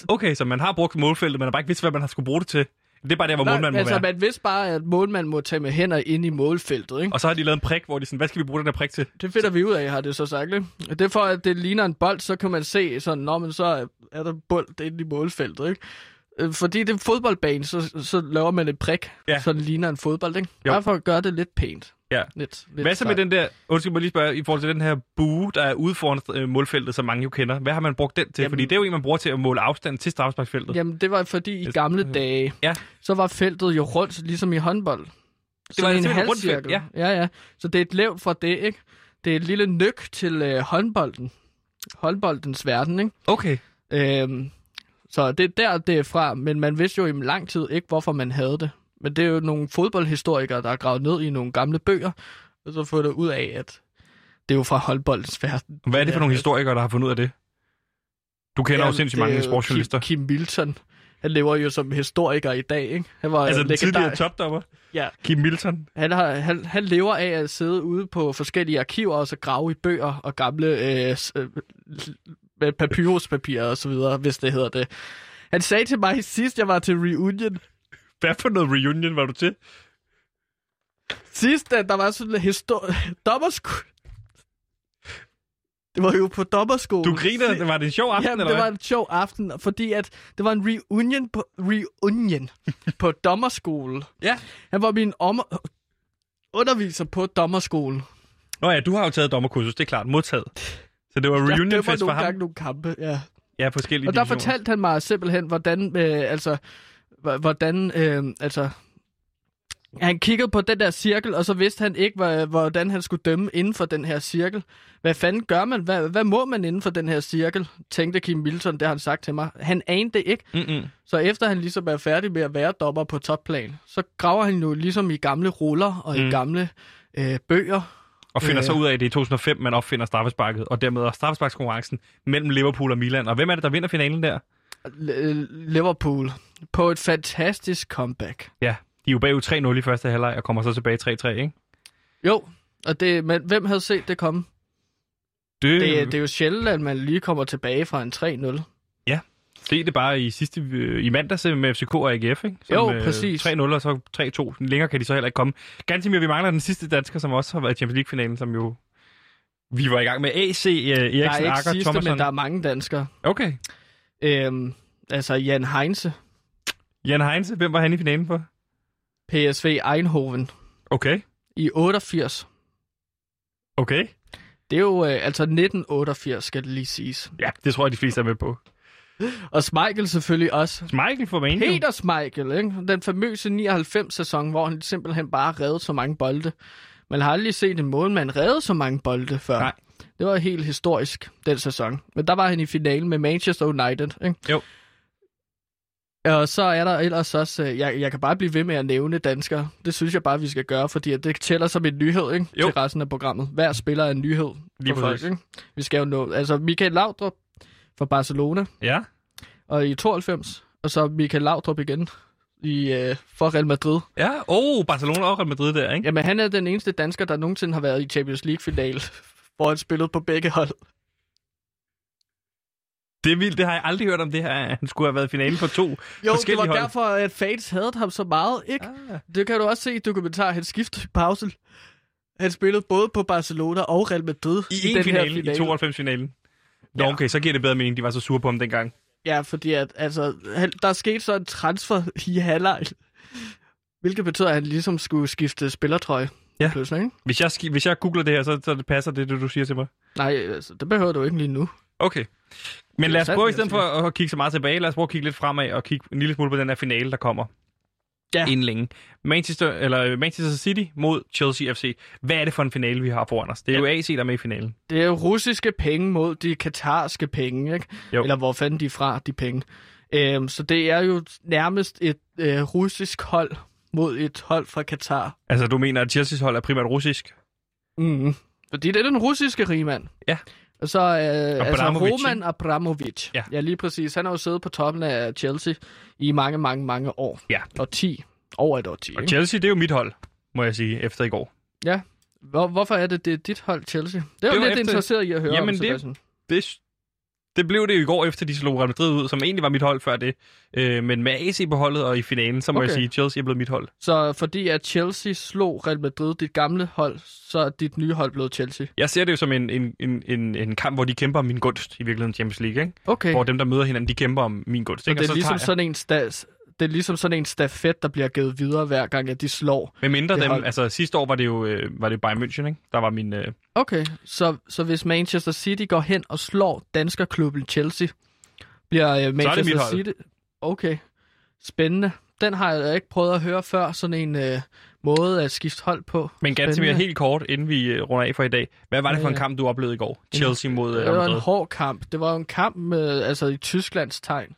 Okay, så man har brugt målfeltet, men man har bare ikke vidst, hvad man har skulle bruge det til. Det er bare der, hvor målmanden må
altså,
være.
man vidste bare, at målmanden må tage med hænder ind i målfeltet. Ikke?
Og så har de lavet en prik, hvor de sådan, hvad skal vi bruge den her prik til?
Det finder vi ud af, har det så sagt. Ikke? Det er for, at det ligner en bold, så kan man se sådan, når man så er- er der bold inde i målfeltet. Ikke? Øh, Fordi det er en fodboldbane, så, så laver man et prik,
Ja.
så det ligner en fodbold. Ikke?
Jo.
Bare for at gøre det lidt pænt.
Ja.
Lidt, lidt
Hvad så med den der, undskyld mig lige spørge, i forhold til den her bue, der er ude foran øh, målfeltet, som mange jo kender. Hvad har man brugt den til?
Jamen-
Fordi det er jo en, man bruger til at måle afstand til straffesparksfeltet.
Jamen, det var fordi i gamle dage,
Ja.
så var feltet jo rundt, ligesom i håndbold. Det
var
en halvcirkel. Ja. ja, ja. Så det er et levn fra det, ikke? Det er et lille nyk til øh, håndbolden. Håndboldens verden, ikke?
Okay.
Øhm, så det er der, det er fra. Men man vidste jo i lang tid ikke, hvorfor man havde det. Men det er jo nogle fodboldhistorikere, der har gravet ned i nogle gamle bøger, og så fundet ud af, at det er jo fra håndboldens verden.
Hvad er det for nogle historikere, der har fundet ud af det? Du kender jo
Jamen,
sindssygt
det er
mange
jo
sportsjournalister.
Kim, Kim Milton. Han lever jo som historiker i dag, ikke? Han var
Altså den tidligere topdommer,
Ja,
Kim Milton.
han, har, han, han lever af at sidde ude på forskellige arkiver og så grave i bøger og gamle øh, øh, papyruspapirer og så videre, hvis det hedder det. Han sagde til mig sidst, jeg var til reunion,
Hvad for noget reunion var du til?
sidst, der var sådan en histor- dommersko... Det var jo på dommerskolen.
Du griner, det var det en sjov aften,
Ja,
eller
det
hvad?
var en sjov aften, fordi at det var en reunion på, reunion på dommerskole.
Ja.
Han var min om- underviser på dommerskole.
Nå ja, du har jo taget dommerkursus, det er klart, modtaget. Så det var
Jeg dømmer
reunionfest for
nogle
ham.
gange nogle kampe, ja.
Ja, forskellige
Og der
divisioner.
fortalte han mig simpelthen, hvordan, øh, altså, hvordan, øh, altså, han kiggede på den der cirkel, og så vidste han ikke, hvordan han skulle dømme inden for den her cirkel. Hvad fanden gør man? Hvad, hvad må man inden for den her cirkel? Tænkte Kim Milton, det har han sagt til mig. Han anede det ikke.
Mm-mm.
Så efter han ligesom er færdig med at være dommer på topplan, så graver han jo ligesom i gamle ruller og. Mm. i gamle øh, bøger.
Og finder
Øh.
så ud af, at det er i 2005, man opfinder straffesparket, og dermed også straffesparkskonkurrencen mellem Liverpool og Milan. Og hvem er det, der vinder finalen der?
L- Liverpool på et fantastisk comeback.
Ja, de er jo bagud 3-0 i første halvleg, og kommer så tilbage 3-3, ikke?
Jo, og det, men hvem havde set det komme?
Det,
Det, det er jo sjældent, at man lige kommer tilbage fra en 3-0.
Se det bare i sidste øh, i mandags øh, med FCK og AGF, ikke?
Jo,
øh,
præcis.
3-0 og så 3-2. Længere kan de så heller ikke komme. Gansimir, vi mangler den sidste dansker, som også har været i Champions League-finalen, som jo... Vi var i gang med AC, uh,
Der er
Eriksen,
ikke
Akker,
sidste,
Thomasson.
men der er mange danskere.
Okay.
Øhm, altså Jan Heinze,
Jan Heinze, hvem var han i finalen for?
PSV Eindhoven
Okay.
i 88.
Okay.
Det er jo øh, altså 1988, skal det lige siges.
Ja, det tror jeg, de fleste er med på.
Og Schmeichel selvfølgelig også.
Michael for mig
Peter Schmeichel, ikke? den famøse 99-sæson, hvor han simpelthen bare redde så mange bolde. Man har aldrig set en målmand redde så mange bolde før.
Nej.
Det var helt historisk, den sæson. Men der var han i finalen med Manchester United. Ikke?
Jo.
Og så er der ellers også, øh, jeg, jeg kan bare blive ved med at nævne danskere. Det synes jeg bare, vi skal gøre, fordi det tæller som en nyhed ikke?
Jo.
til resten af programmet. Hver spiller er en nyhed
Lige
for folk. Ikke? Vi skal jo nå, altså Michael Laudrup fra Barcelona,
Ja.
og i 92, og så Michael Laudrup igen i, øh, for Real Madrid.
Ja, oh, Barcelona og Real Madrid der, ikke?
Jamen, han er den eneste dansker, der nogensinde har været i Champions League-final, hvor han spillede på begge hold.
Det er vildt, det har jeg aldrig hørt om det her. Han skulle have været i finalen på to
Jo, det var
hold.
derfor, at fans havde ham så meget, ikke?
Ah.
Det kan du også se i dokumentar, han skiftede i pause. Han spillede både på Barcelona og Real Madrid
I,
den
en
her
finale, i 92-finalen. Nå,
Ja.
okay, så giver det bedre mening, de var så sure på ham dengang.
Ja, fordi at, altså, han, der skete så en transfer i halvleg, hvilket betyder, at han ligesom skulle skifte spillertrøje.
Ja.
Pludselig, ikke?
Hvis jeg, hvis jeg googler det her, så, så det passer det, det, du siger til mig.
Nej, altså, det behøver du ikke lige nu.
Okay. Men lad os prøve i stedet for at kigge så meget tilbage, lad os prøve at kigge lidt fremad og kigge en lille smule på den her finale, der kommer.
Ja.
Inden længe. Manchester, eller Manchester City mod Chelsea FC. Hvad er det for en finale, vi har foran os? Det er jo AC, der er med i finalen.
Det er jo russiske penge mod de katarske penge, ikke?
Jo.
Eller hvor fanden de er fra, de penge. Øhm, så det er jo nærmest et øh, russisk hold mod et hold fra Katar.
Altså, du mener, at Chelsea's hold er primært russisk?
Mm. Fordi det er den russiske rigmand.
Ja.
Så øh, altså Roman Abramovich.
Ja.
ja, lige præcis. Han har jo siddet på toppen af Chelsea i mange, mange, mange år.
Ja.
Og 10. Over et år 10.
Og
Ikke?
Chelsea, det er jo mit hold, må jeg sige, efter i går.
Ja. Hvor, hvorfor er det, det er dit hold, Chelsea? Det er
Det
jo lidt
efter-
interesseret i at høre
Jamen,
om,
det-. Det, det blev det jo i går, efter de slog Real Madrid ud, som egentlig var mit hold før det. Øh, men med AC på holdet og i finalen, så må okay. jeg sige, at Chelsea er blevet mit hold.
Så fordi at Chelsea slog Real Madrid, dit gamle hold, så er dit nye hold blevet Chelsea.
Jeg ser det jo som en, en, en, en, en kamp, hvor de kæmper om min gunst i virkeligheden Champions League. Ikke?
Okay.
Hvor dem, der møder hinanden, de kæmper om min gunst.
så
ikke?
det er ligesom
tager jeg-
sådan en stas, det er ligesom sådan en stafet, der bliver givet videre hver gang, at de slår.
Med mindre
det
dem,
hold.
altså sidste år var det jo øh, var det Bayern München, ikke? Der var min... Øh,
Okay, så, så hvis Manchester City går hen og slår danskerklubben Chelsea, bliver øh, Manchester. City... Okay, spændende. Den har jeg ikke prøvet at høre før, sådan en øh, måde at skifte hold på.
men ganske mere helt kort, inden vi øh, runder af for i dag. Hvad var det for en kamp, du oplevede i går? Chelsea mod øh,
Det
Real
var en
Madrid.
hård kamp. Det var en kamp med, altså i Tysklands tegn.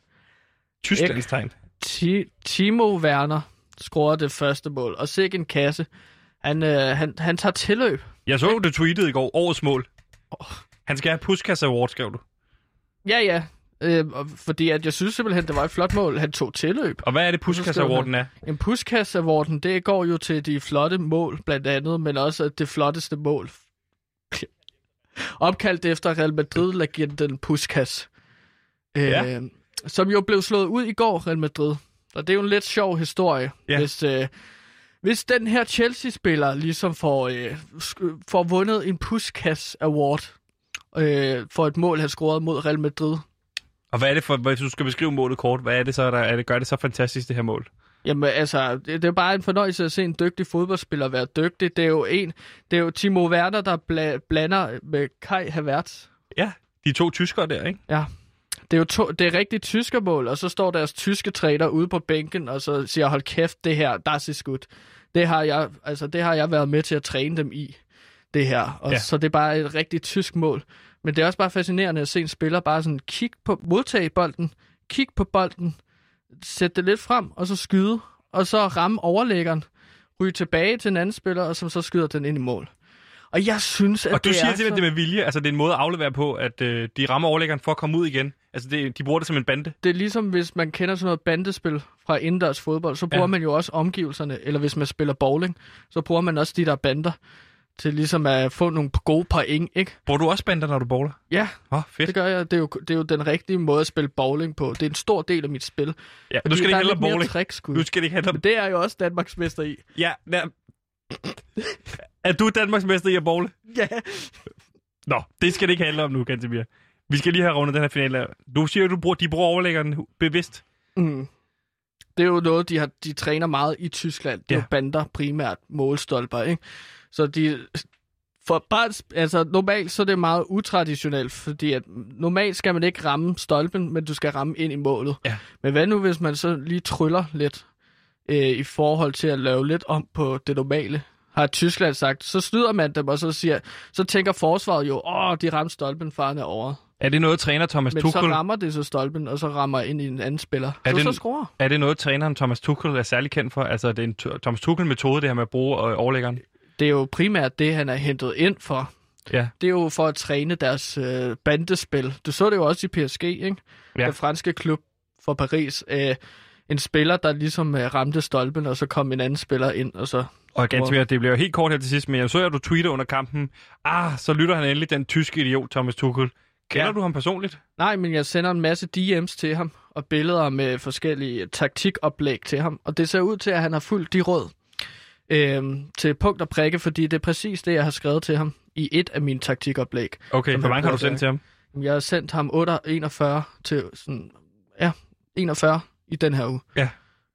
Tysklands tegn.
Ti- Timo Werner scorer det første mål, og sikke en kasse. Han, øh, han, han tager tilløb.
Jeg så, du tweetede i går, årets mål. Han skal have Puskas Award, skrev du.
Ja, ja. Øh, fordi at jeg synes simpelthen, det var et flot mål. Han tog tilløb.
Og hvad er det, Puskas Awarden er?
En Puskas Awarden, det går jo til de flotte mål, blandt andet, men også det flotteste mål. Opkaldt efter Real Madrid-legenden Puskas.
Ja.
Som jo blev slået ud i går, Real Madrid. Og det er jo en lidt sjov historie,
Ja.
hvis, øh, hvis den her Chelsea-spiller ligesom får, øh, får vundet en Puskas Award øh, for et mål, han scorede mod Real Madrid.
Og hvad er det for, hvis du skal beskrive målet kort, hvad er det så, der er det, gør det så fantastisk, det her mål?
Jamen altså, det, det er bare en fornøjelse at se en dygtig fodboldspiller være dygtig. Det er jo en, det er jo Timo Werner, der bla, blander med Kai Havertz.
Ja, de to tyskere der, ikke?
Ja. Det er jo to, det er rigtig tyskermål, og så står deres tyske træner ude på bænken, og så siger, hold kæft, det her, das ist gut. Det har jeg, altså, det har jeg været med til at træne dem i, det her. Og
ja.
Så det er bare et rigtig tysk mål. Men det er også bare fascinerende at se en spiller bare sådan kigge på, modtage bolden, kigge på bolden, sætte det lidt frem, og så skyde, og så ramme overlæggeren, ryge tilbage til en anden spiller, og som så skyder den ind i mål. Og jeg synes, at
Og du
det
siger
er
simpelthen
så...
det med vilje, altså det er en måde at aflevere på, at øh, de rammer overlæggeren for at komme ud igen. Altså det, de bruger det som en bande.
det er ligesom, hvis man kender sådan noget bandespil fra indendørs fodbold, så bruger
Ja.
man jo også omgivelserne, eller hvis man spiller bowling, så bruger man også de der bander, til ligesom at få nogle gode point, ikke?
Bruger du også bander, når du bowler?
Ja,
oh, fedt.
det gør jeg. Det er, jo, det er jo den rigtige måde at spille bowling på. Det er en stor del af mit spil.
Ja, nu skal det ikke
er
handle om bowling.
trickskud.
Nu skal det ikke handle om...
Men det er jo også Danmarks mester i.
Ja, ja. Er du Danmarks mester i at bowle?
Ja.
Nå, det skal det ikke handle om nu, Gantemir. Vi skal lige have rundet den her finale. Du siger, at du bruger, de bruger overlæggeren bevidst.
Mm. Det er jo noget, de, har, de træner meget i Tyskland. Det er
Ja.
jo bander primært, målstolper, ikke? Så de... For bare, altså normalt så er det meget utraditionelt, fordi at normalt skal man ikke ramme stolpen, men du skal ramme ind i målet.
Ja.
Men hvad nu, hvis man så lige tryller lidt øh, i forhold til at lave lidt om på det normale? Har Tyskland sagt, så snyder man dem, og så siger, så tænker forsvaret jo, åh, de ramte stolpen, faren er over.
Er det noget, træner Thomas
Men
Tuchel...
så rammer det så stolpen, og så rammer ind i en anden spiller.
Er
så
det
så
en-
scorer.
Er det noget, træneren Thomas Tuchel er særlig kendt for? Altså, det er en t- Thomas Tuchel-metode, det her med at bruge øh, overlæggeren?
det er jo primært det, han er hentet ind for.
Ja.
Det er jo for at træne deres øh, bandespil. Du så det jo også i PSG, ikke?
Ja.
Den franske klub for Paris. Øh, en spiller, der ligesom øh, ramte stolpen, og så kom en anden spiller ind, og så...
Og ganske mere, det bliver jo helt kort her til sidst, men jeg så, at du tweeter under kampen. Ah, så lytter han endelig den tyske idiot, Thomas Tuchel. Kender
Ja.
du ham personligt?
Nej, men jeg sender en masse DM's til ham, og billeder med forskellige taktikoplæg til ham, og det ser ud til, at han har fulgt de råd øh, til punkt og prikke, fordi det er præcis det, jeg har skrevet til ham i et af mine taktikoplæg.
Okay, hvor mange har du sendt til ham?
Jeg har sendt ham 8, 41 til sådan, ja, 41 i den her uge.
Ja.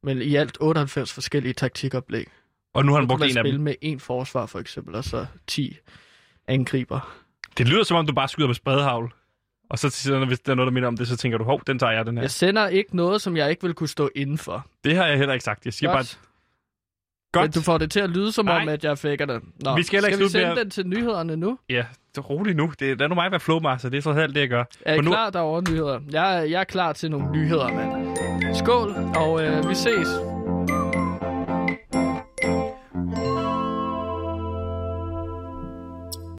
Men i alt 98 forskellige taktikoplæg.
Og nu har han brugt en af dem.
med en forsvar for eksempel, og så 10 angriber.
Det lyder som om, du bare skyder med spredhavl. Og så til sidst, hvis der er noget, der minder om det, så tænker du, hov, den tager jeg, den her.
Jeg sender ikke noget, som jeg ikke vil kunne stå inden for.
Det har jeg heller ikke sagt. Jeg siger
Godt.
bare, godt.
Men du får det til at lyde som
Nej.
om, at jeg faker det. Nå,
Vi skal
skal vi sende
at-
den til nyhederne nu?
Ja, det er roligt nu. Det, lad nu mig være flowmaster. Det er så alt det, jeg gør.
Er I
nu-
klar derovre nyheder? Jeg, jeg er klar til nogle nyheder, mand. Skål, og øh, vi ses.